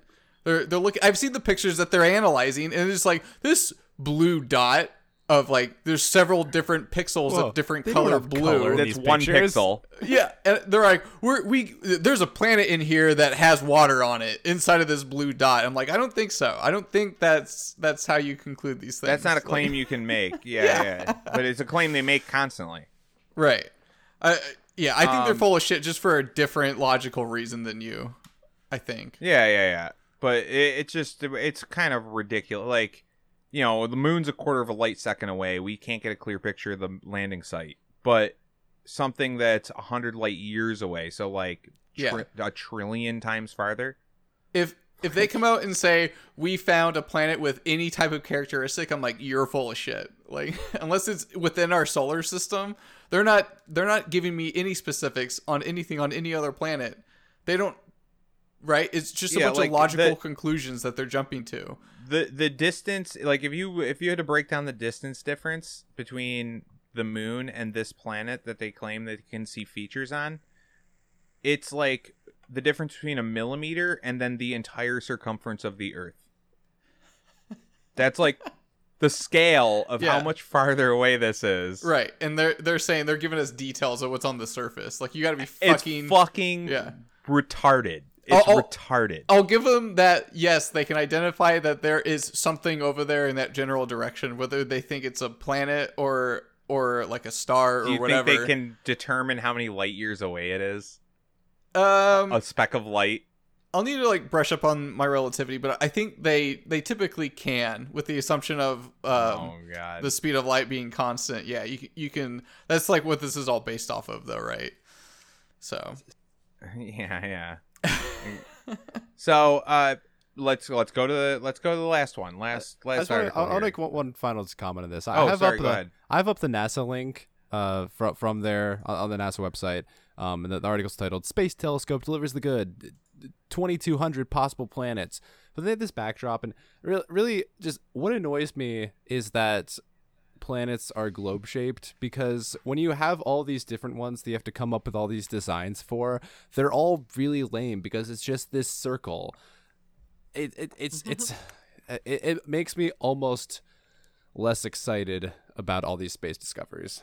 [SPEAKER 4] they're they're looking i've seen the pictures that they're analyzing and it's just like this blue dot of like there's several different pixels
[SPEAKER 3] Whoa,
[SPEAKER 4] of different color blue
[SPEAKER 3] color.
[SPEAKER 5] that's one
[SPEAKER 3] pictures?
[SPEAKER 5] pixel.
[SPEAKER 4] yeah, and they're like, we're we there's a planet in here that has water on it inside of this blue dot. I'm like, I don't think so. I don't think that's that's how you conclude these things.
[SPEAKER 5] That's not a
[SPEAKER 4] Like-
[SPEAKER 5] claim you can make. Yeah, yeah. But it's a claim they make constantly.
[SPEAKER 4] right? I yeah, I think they're
[SPEAKER 5] Um,
[SPEAKER 4] full of shit just for a different logical reason than you. I think.
[SPEAKER 5] Yeah, yeah, yeah. But it, it's just it's kind of ridiculous. Like, you know, the moon's a quarter of a light second away. We can't get a clear picture of the landing site. But something that's a hundred light years away, so like
[SPEAKER 4] Yeah.
[SPEAKER 5] a trillion times farther.
[SPEAKER 4] If if they come out and say we found a planet with any type of characteristic, I'm like, you're full of shit. Like unless it's within our solar system, they're not they're not giving me any specifics on anything on any other planet. They don't right? It's just a
[SPEAKER 5] Yeah,
[SPEAKER 4] bunch
[SPEAKER 5] like,
[SPEAKER 4] of logical
[SPEAKER 5] the-
[SPEAKER 4] conclusions that they're jumping to.
[SPEAKER 5] the the distance like if you if you had to break down the distance difference between the moon and this planet that they claim that they can see features on it's like the difference between a millimeter and then the entire circumference of the earth that's like the scale of
[SPEAKER 4] Yeah.
[SPEAKER 5] how much farther away this is
[SPEAKER 4] Right. And they're they're saying they're giving us details of what's on the surface. Like you got to be
[SPEAKER 5] it's
[SPEAKER 4] fucking
[SPEAKER 5] fucking
[SPEAKER 4] Yeah.
[SPEAKER 5] retarded it's
[SPEAKER 4] oh.
[SPEAKER 5] retarded
[SPEAKER 4] I'll give them that. Yes, they can identify that there is something over there in that general direction, whether they think it's a planet or or like a star
[SPEAKER 5] do
[SPEAKER 4] or
[SPEAKER 5] you
[SPEAKER 4] whatever.
[SPEAKER 5] think they can determine how many light years away it is
[SPEAKER 4] um,
[SPEAKER 5] a speck of light
[SPEAKER 4] I'll need to like brush up on my relativity, but I think they they typically can with the assumption of um,
[SPEAKER 5] oh god
[SPEAKER 4] the speed of light being constant. Yeah, you you can. That's like what this is all based off of, though, right? So
[SPEAKER 5] yeah, yeah. so, uh, let's let's go to the let's go to the last one. Last
[SPEAKER 3] I
[SPEAKER 5] last
[SPEAKER 3] wanna-
[SPEAKER 5] article.
[SPEAKER 3] I'll, I'll make one, one final comment on this. I
[SPEAKER 5] Oh,
[SPEAKER 3] have
[SPEAKER 5] sorry,
[SPEAKER 3] up
[SPEAKER 5] go
[SPEAKER 3] the,
[SPEAKER 5] ahead.
[SPEAKER 3] I have up the NASA link uh, from from there on, the NASA website. Um, and the, the article's titled "Space Telescope Delivers the Good: 2,200 Possible Planets." But they have this backdrop, and really, really, just what annoys me is that planets are globe shaped because when you have all these different ones that you have to come up with all these designs for, they're all really lame because it's just this circle. It, it it's mm-hmm. it's it, it makes me almost less excited about all these space discoveries.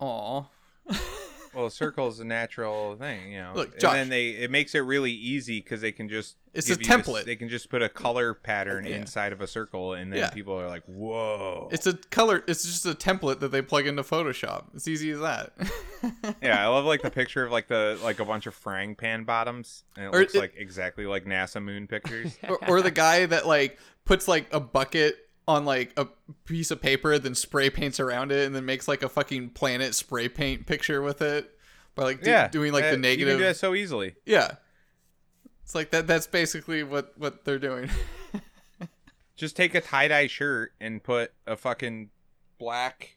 [SPEAKER 4] Aw.
[SPEAKER 5] Well, a circle is a natural thing, you know.
[SPEAKER 4] Look,
[SPEAKER 5] and then they it makes it really easy because they can just
[SPEAKER 4] It's
[SPEAKER 5] give
[SPEAKER 4] a
[SPEAKER 5] you this-
[SPEAKER 4] template.
[SPEAKER 5] they can just put a color pattern
[SPEAKER 4] Yeah.
[SPEAKER 5] inside of a circle, and then
[SPEAKER 4] Yeah.
[SPEAKER 5] people are like, "Whoa!"
[SPEAKER 4] It's a color. It's just a template that they plug into Photoshop. It's easy as that.
[SPEAKER 5] yeah, I love like the picture of like the like a bunch of frying pan bottoms, and it
[SPEAKER 4] Or
[SPEAKER 5] looks
[SPEAKER 4] it-
[SPEAKER 5] like exactly like NASA moon pictures.
[SPEAKER 4] or, or the guy that like puts like a bucket on like a piece of paper, then spray paints around it, and then makes like a fucking planet spray paint picture with it by like do-
[SPEAKER 5] yeah,
[SPEAKER 4] doing like
[SPEAKER 5] uh,
[SPEAKER 4] the
[SPEAKER 5] You
[SPEAKER 4] negative.
[SPEAKER 5] can do that so easily.
[SPEAKER 4] Yeah, it's like that. That's basically what what they're doing.
[SPEAKER 5] Just take a tie dye shirt and put a fucking black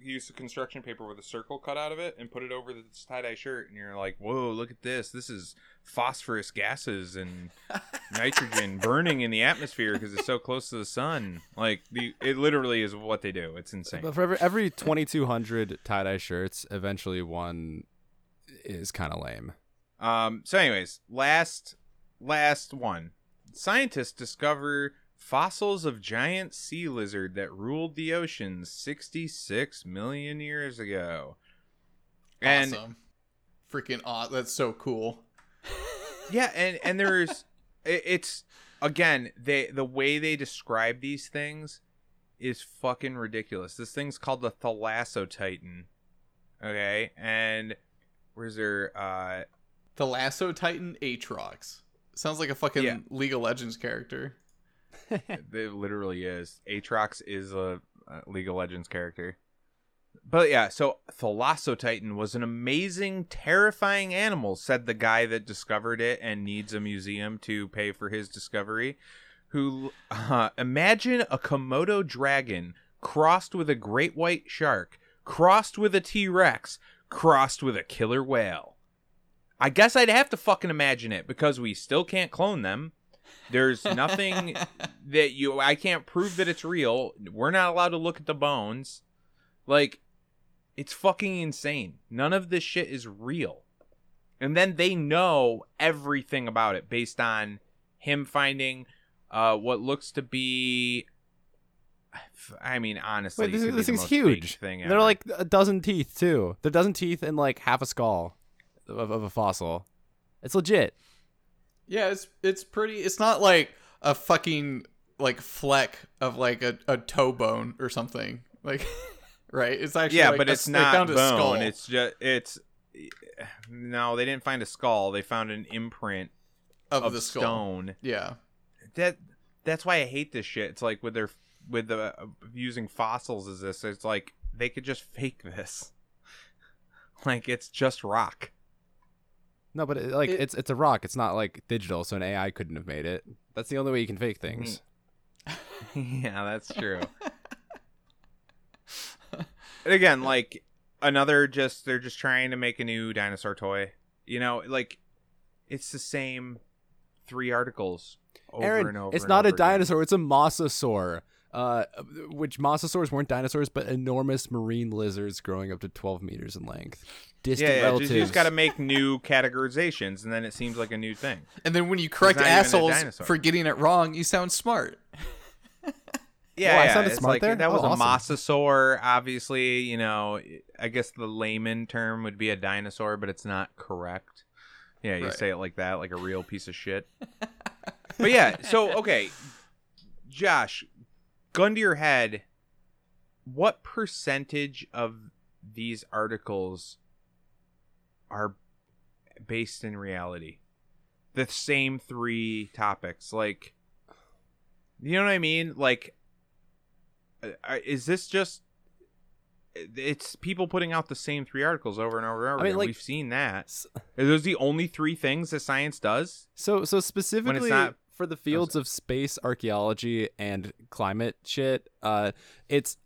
[SPEAKER 5] use the construction paper with a circle cut out of it and put it over this tie dye shirt, and you're like, "Whoa, look at this! This is phosphorus gases and nitrogen burning in the atmosphere because it's so close to the sun." Like the it literally is what they do. It's insane.
[SPEAKER 3] But for every, every 2,200 tie dye shirts, eventually one is kind of lame.
[SPEAKER 5] Um. So, anyways, last last one. Scientists discover fossils of giant sea lizard that ruled the oceans 66 million years ago. And
[SPEAKER 4] awesome, freaking awesome. That's so cool.
[SPEAKER 5] yeah, and and there's it, it's again they the way they describe these things is fucking ridiculous. This thing's called the Thalassotitan. Okay, and where's there uh
[SPEAKER 4] The Lasso Titan Aatrox sounds like a fucking
[SPEAKER 5] Yeah.
[SPEAKER 4] League of Legends character.
[SPEAKER 5] It literally is. Aatrox is a, a League of Legends character. But yeah, so Thalassotitan was an amazing, terrifying animal, said the guy that discovered it and needs a museum to pay for his discovery. Who uh, imagine a Komodo dragon crossed with a great white shark, crossed with a T Rex, crossed with a killer whale. I guess I'd have to fucking imagine it because we still can't clone them. There's nothing that you I can't prove that it's real. We're not allowed to look at the bones. Like it's fucking insane. None of this shit is real. And then they know everything about it based on him finding uh what looks to be I mean honestly
[SPEAKER 3] Wait, this, this thing's huge.
[SPEAKER 5] thing
[SPEAKER 3] They're like a dozen teeth too. They're a dozen teeth and like half a skull of, of a fossil. It's legit.
[SPEAKER 4] Yeah, it's it's pretty. It's not like a fucking like fleck of like a, a toe bone or something. Like, right? It's actually
[SPEAKER 5] yeah,
[SPEAKER 4] like
[SPEAKER 5] but
[SPEAKER 4] a-
[SPEAKER 5] it's not
[SPEAKER 4] found a
[SPEAKER 5] bone.
[SPEAKER 4] skull.
[SPEAKER 5] It's just it's no, they didn't find a skull. They found an imprint
[SPEAKER 4] of,
[SPEAKER 5] of
[SPEAKER 4] the skull.
[SPEAKER 5] stone.
[SPEAKER 4] Yeah,
[SPEAKER 5] That that's why I hate this shit. It's like with their with the uh, using fossils as this. It's like they could just fake this. Like it's just rock.
[SPEAKER 3] No, but it, like
[SPEAKER 4] It-
[SPEAKER 3] it's it's a rock. It's not like digital, so an AI couldn't have made it. That's the only way you can fake things. Mm.
[SPEAKER 5] yeah, that's true. And again, like another just they're just trying to make a new dinosaur toy. You know, like it's the same three articles over
[SPEAKER 3] Aaron,
[SPEAKER 5] and over.
[SPEAKER 3] it's
[SPEAKER 5] and
[SPEAKER 3] not a
[SPEAKER 5] over again.
[SPEAKER 3] dinosaur. It's a mosasaur. Uh, which mosasaurs weren't dinosaurs, but enormous marine lizards growing up to 12 meters in length. Distant
[SPEAKER 5] Yeah, yeah
[SPEAKER 3] relatives.
[SPEAKER 5] just, you just got to make new categorizations, and then it seems like a new thing.
[SPEAKER 4] And then when you correct
[SPEAKER 5] not even a
[SPEAKER 4] assholes for getting it wrong, you sound smart.
[SPEAKER 5] Yeah,
[SPEAKER 3] Oh, I sounded smart
[SPEAKER 5] like,
[SPEAKER 3] there?
[SPEAKER 5] That
[SPEAKER 3] Oh,
[SPEAKER 5] was a
[SPEAKER 3] awesome.
[SPEAKER 5] mosasaur. Obviously, you know, I guess the layman term would be a dinosaur, but it's not correct. Yeah, you
[SPEAKER 4] Right.
[SPEAKER 5] say it like that, like a real piece of shit. but yeah, so okay, Josh, gun to your head. What percentage of these articles are based in reality? The same three topics, like, you know what I mean? Like, uh, is this just? It's people putting out the same three articles over and over and over.
[SPEAKER 3] I mean, like-
[SPEAKER 5] We've seen that. Are those the only three things that science does?
[SPEAKER 3] So, so specifically
[SPEAKER 5] not-
[SPEAKER 3] for the fields of space archaeology and climate shit, uh, it's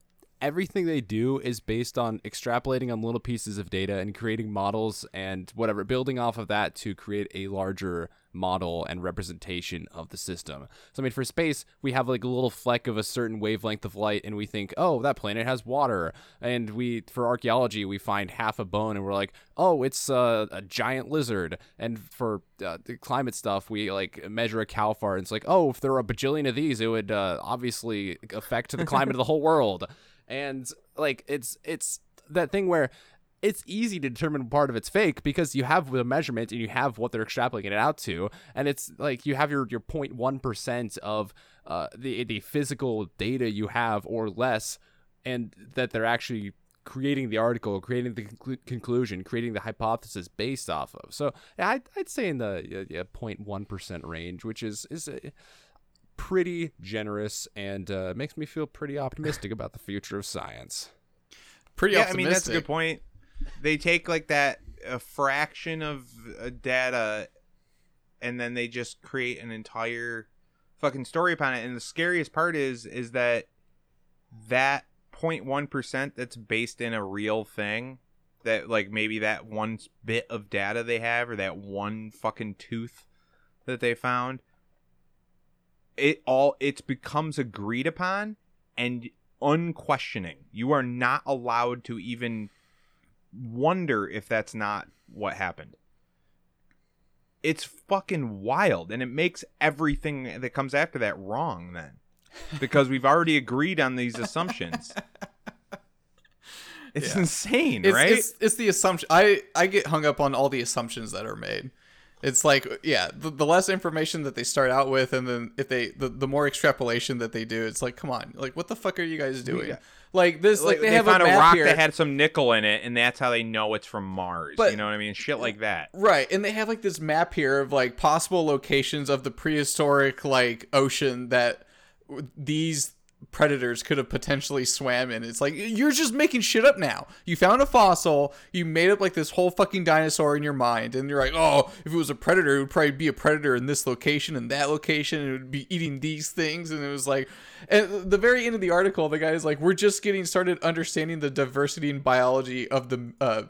[SPEAKER 3] everything they do is based on extrapolating on little pieces of data and creating models and whatever, building off of that to create a larger model and representation of the system. So, I mean, for space, we have like a little fleck of a certain wavelength of light, and we think, oh, that planet has water. And we, for archaeology, we find half a bone, and we're like, oh, it's uh, a giant lizard. And for uh, the climate stuff, we like measure a cow fart, and it's like, oh, if there were a bajillion of these, it would uh, obviously affect the climate of the whole world. And like, it's it's that thing where it's easy to determine part of it's fake because you have the measurement and you have what they're extrapolating it out to, and it's like you have your your 0.1 percent of uh, the the physical data you have or less, and that they're actually creating the article, creating the conclu- conclusion, creating the hypothesis based off of. So I'd, I'd say in the uh, yeah, 0.1 percent range, which is is. Pretty generous and uh, makes me feel pretty optimistic about the future of science.
[SPEAKER 4] Pretty optimistic.
[SPEAKER 5] yeah, I mean that's a good point. They take like that a fraction of uh, data, and then they just create an entire fucking story upon it. And the scariest part is is that that 0.1 percent that's based in a real thing. That like maybe that one bit of data they have, or that one fucking tooth that they found. It all it becomes agreed upon and unquestioning. You are not allowed to even wonder if that's not what happened. It's fucking wild and it makes everything that comes after that wrong then. Because we've already agreed on these assumptions. It's
[SPEAKER 4] Yeah.
[SPEAKER 5] insane,
[SPEAKER 4] it's,
[SPEAKER 5] right?
[SPEAKER 4] it's it's the assumption. I I get hung up on all the assumptions that are made. It's like yeah, the, the less information that they start out with, and then if they the, the more extrapolation that they do, it's like come on, like what the fuck are you guys doing?
[SPEAKER 5] Yeah.
[SPEAKER 4] Like this, like, they, have
[SPEAKER 5] found
[SPEAKER 4] a,
[SPEAKER 5] a, rock
[SPEAKER 4] here.
[SPEAKER 5] that had some nickel in it, and that's how they know it's from Mars.
[SPEAKER 4] But-
[SPEAKER 5] you know what I mean? Shit like that.
[SPEAKER 4] Right, and they have like this map here of like possible locations of the prehistoric like ocean that these predators could have potentially swam in. It's like you're just making shit up now. You found a fossil, you made up like this whole fucking dinosaur in your mind, and you're like, oh, if it was a predator, it would probably be a predator in this location and that location, and it would be eating these things. And it was like, at the very end of the article, the guy's like, we're just getting started understanding the diversity and biology of the uh,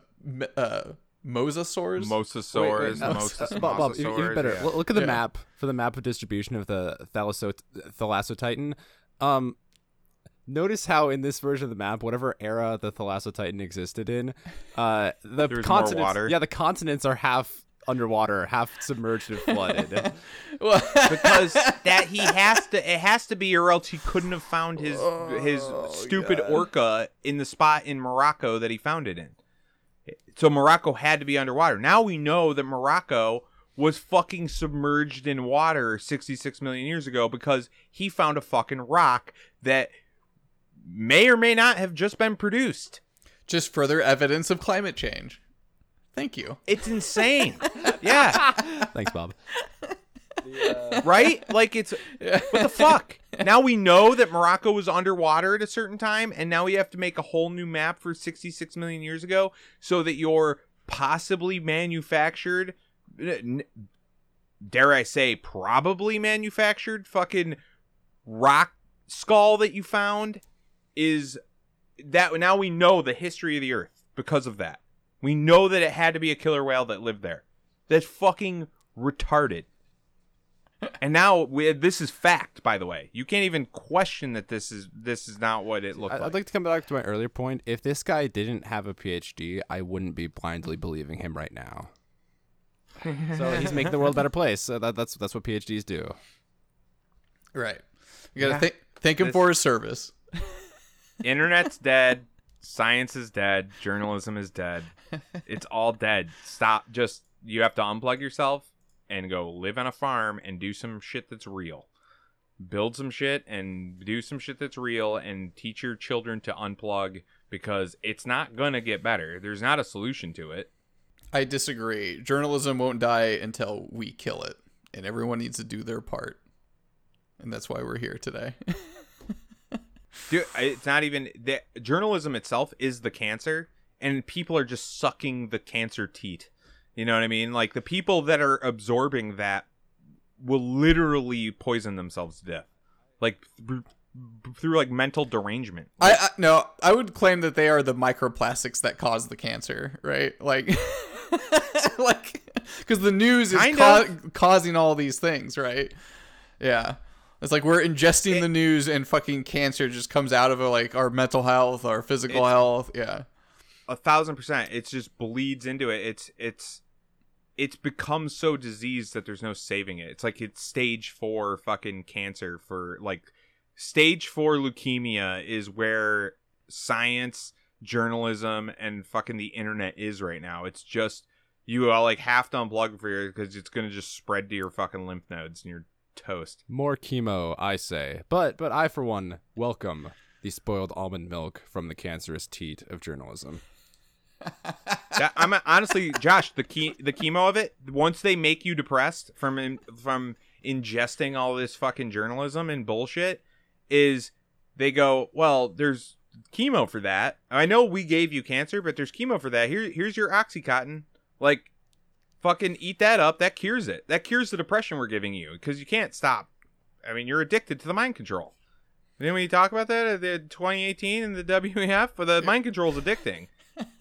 [SPEAKER 4] uh mosasaurs.
[SPEAKER 5] Mosasaurs,
[SPEAKER 4] Wait, wait, no.
[SPEAKER 5] mos-
[SPEAKER 3] Uh, Bob, Bob, even better.
[SPEAKER 5] yeah.
[SPEAKER 3] Look look at the
[SPEAKER 4] Yeah.
[SPEAKER 3] map for the map of distribution of the thalasso thalassotitan. Um, notice how in this version of the map, whatever era the thalassotitan existed in, uh, the
[SPEAKER 5] There more
[SPEAKER 3] continents,
[SPEAKER 5] water.
[SPEAKER 3] yeah, the continents are half underwater, half submerged and flooded.
[SPEAKER 4] Well,
[SPEAKER 5] because that he has to it has to be or else he couldn't have found his his
[SPEAKER 4] Oh,
[SPEAKER 5] stupid orca in the spot in Morocco that he found it in. So Morocco had to be underwater. Now we know that Morocco was fucking submerged in water 66 million years ago because he found a fucking rock that may or may not have just been produced.
[SPEAKER 4] just further evidence of climate change. Thank you.
[SPEAKER 5] It's insane. yeah.
[SPEAKER 3] Thanks, Bob.
[SPEAKER 5] Uh, right? Like it's what the fuck? Now we know that Morocco was underwater at a certain time, and now we have to make a whole new map for 66 million years ago, so that your possibly manufactured dare I say, probably manufactured fucking rock skull that you found is that now we know the history of the earth because of that. We know that it had to be a killer whale that lived there. That's fucking retarded. And now we, this is fact, by the way. You can't even question that this is this is not what it looked
[SPEAKER 3] I-
[SPEAKER 5] like.
[SPEAKER 3] I'd like to come back to my earlier point. If this guy didn't have a PhD, I wouldn't be blindly believing him right now. so he's making the world a better place. So that, that's that's what PhDs do.
[SPEAKER 4] Right. You gotta
[SPEAKER 5] Yeah.
[SPEAKER 4] thank thank him
[SPEAKER 5] This-
[SPEAKER 4] for his service.
[SPEAKER 5] Internet's dead. Science is dead. Journalism is dead. It's all dead. Stop. Just you have to unplug yourself and go live on a farm and do some shit that's real. Build some shit and do some shit that's real and teach your children to unplug because it's not gonna get better. There's not a solution to it.
[SPEAKER 4] I disagree. Journalism won't die until we kill it, and everyone needs to do their part. And that's why we're here today.
[SPEAKER 5] Dude, it's not even the journalism itself is the cancer, and people are just sucking the cancer teat. You know what I mean? Like the people that are absorbing that will literally poison themselves to death, like b- b- through like mental derangement.
[SPEAKER 4] I, I no, I would claim that they are the microplastics that cause the cancer, right? Like, like because the news is ca- causing all these things, right? Yeah, it's like we're ingesting the news, and fucking cancer just comes out of it, like our mental health, our physical health. Yeah,
[SPEAKER 5] a thousand percent. It just bleeds into it. It's it's it's become so diseased that there's no saving it. It's like it's stage four fucking cancer for like stage four leukemia is where science, journalism, and fucking the internet is right now. It's just you all like half to unplug for your because it's gonna just spread to your fucking lymph nodes and you're toast.
[SPEAKER 3] More chemo, I say. But but I for one welcome the spoiled almond milk from the cancerous teat of journalism.
[SPEAKER 5] That- I'm honestly, Josh, the key, the chemo of it. Once they make you depressed from in, from ingesting all this fucking journalism and bullshit, is they go, well, there's chemo for that. I know we gave you cancer, but there's chemo for that. Here, here's your oxycontin. Like, fucking eat that up. That cures it. That cures the depression we're giving you because you can't stop. I mean, you're addicted to the mind control. Didn't we talk about that at the 2018 in the WEF? But the mind control is addicting.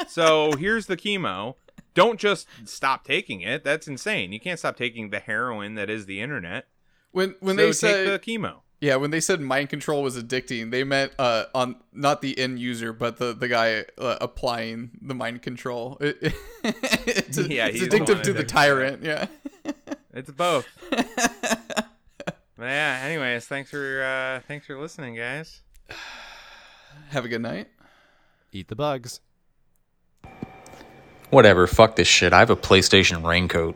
[SPEAKER 5] so here's the chemo. Don't just stop taking it. That's insane. You can't stop taking the heroin that is the internet.
[SPEAKER 4] when when
[SPEAKER 5] so
[SPEAKER 4] they
[SPEAKER 5] take
[SPEAKER 4] say
[SPEAKER 5] the chemo.
[SPEAKER 4] Yeah, when they said mind control was addicting, they meant uh on not the end user, but the the guy uh, applying the mind control. It, it's,
[SPEAKER 5] Yeah,
[SPEAKER 4] it's
[SPEAKER 5] he's
[SPEAKER 4] addictive to the tyrant. Yeah.
[SPEAKER 5] It's both. But yeah. Anyways, thanks for uh, thanks for listening, guys.
[SPEAKER 4] Have a good night.
[SPEAKER 3] Eat the bugs.
[SPEAKER 7] Whatever, fuck this shit. I have a PlayStation raincoat.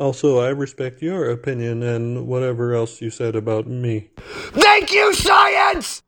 [SPEAKER 8] Also, I respect your opinion and whatever else you said about me.
[SPEAKER 9] Thank you, science!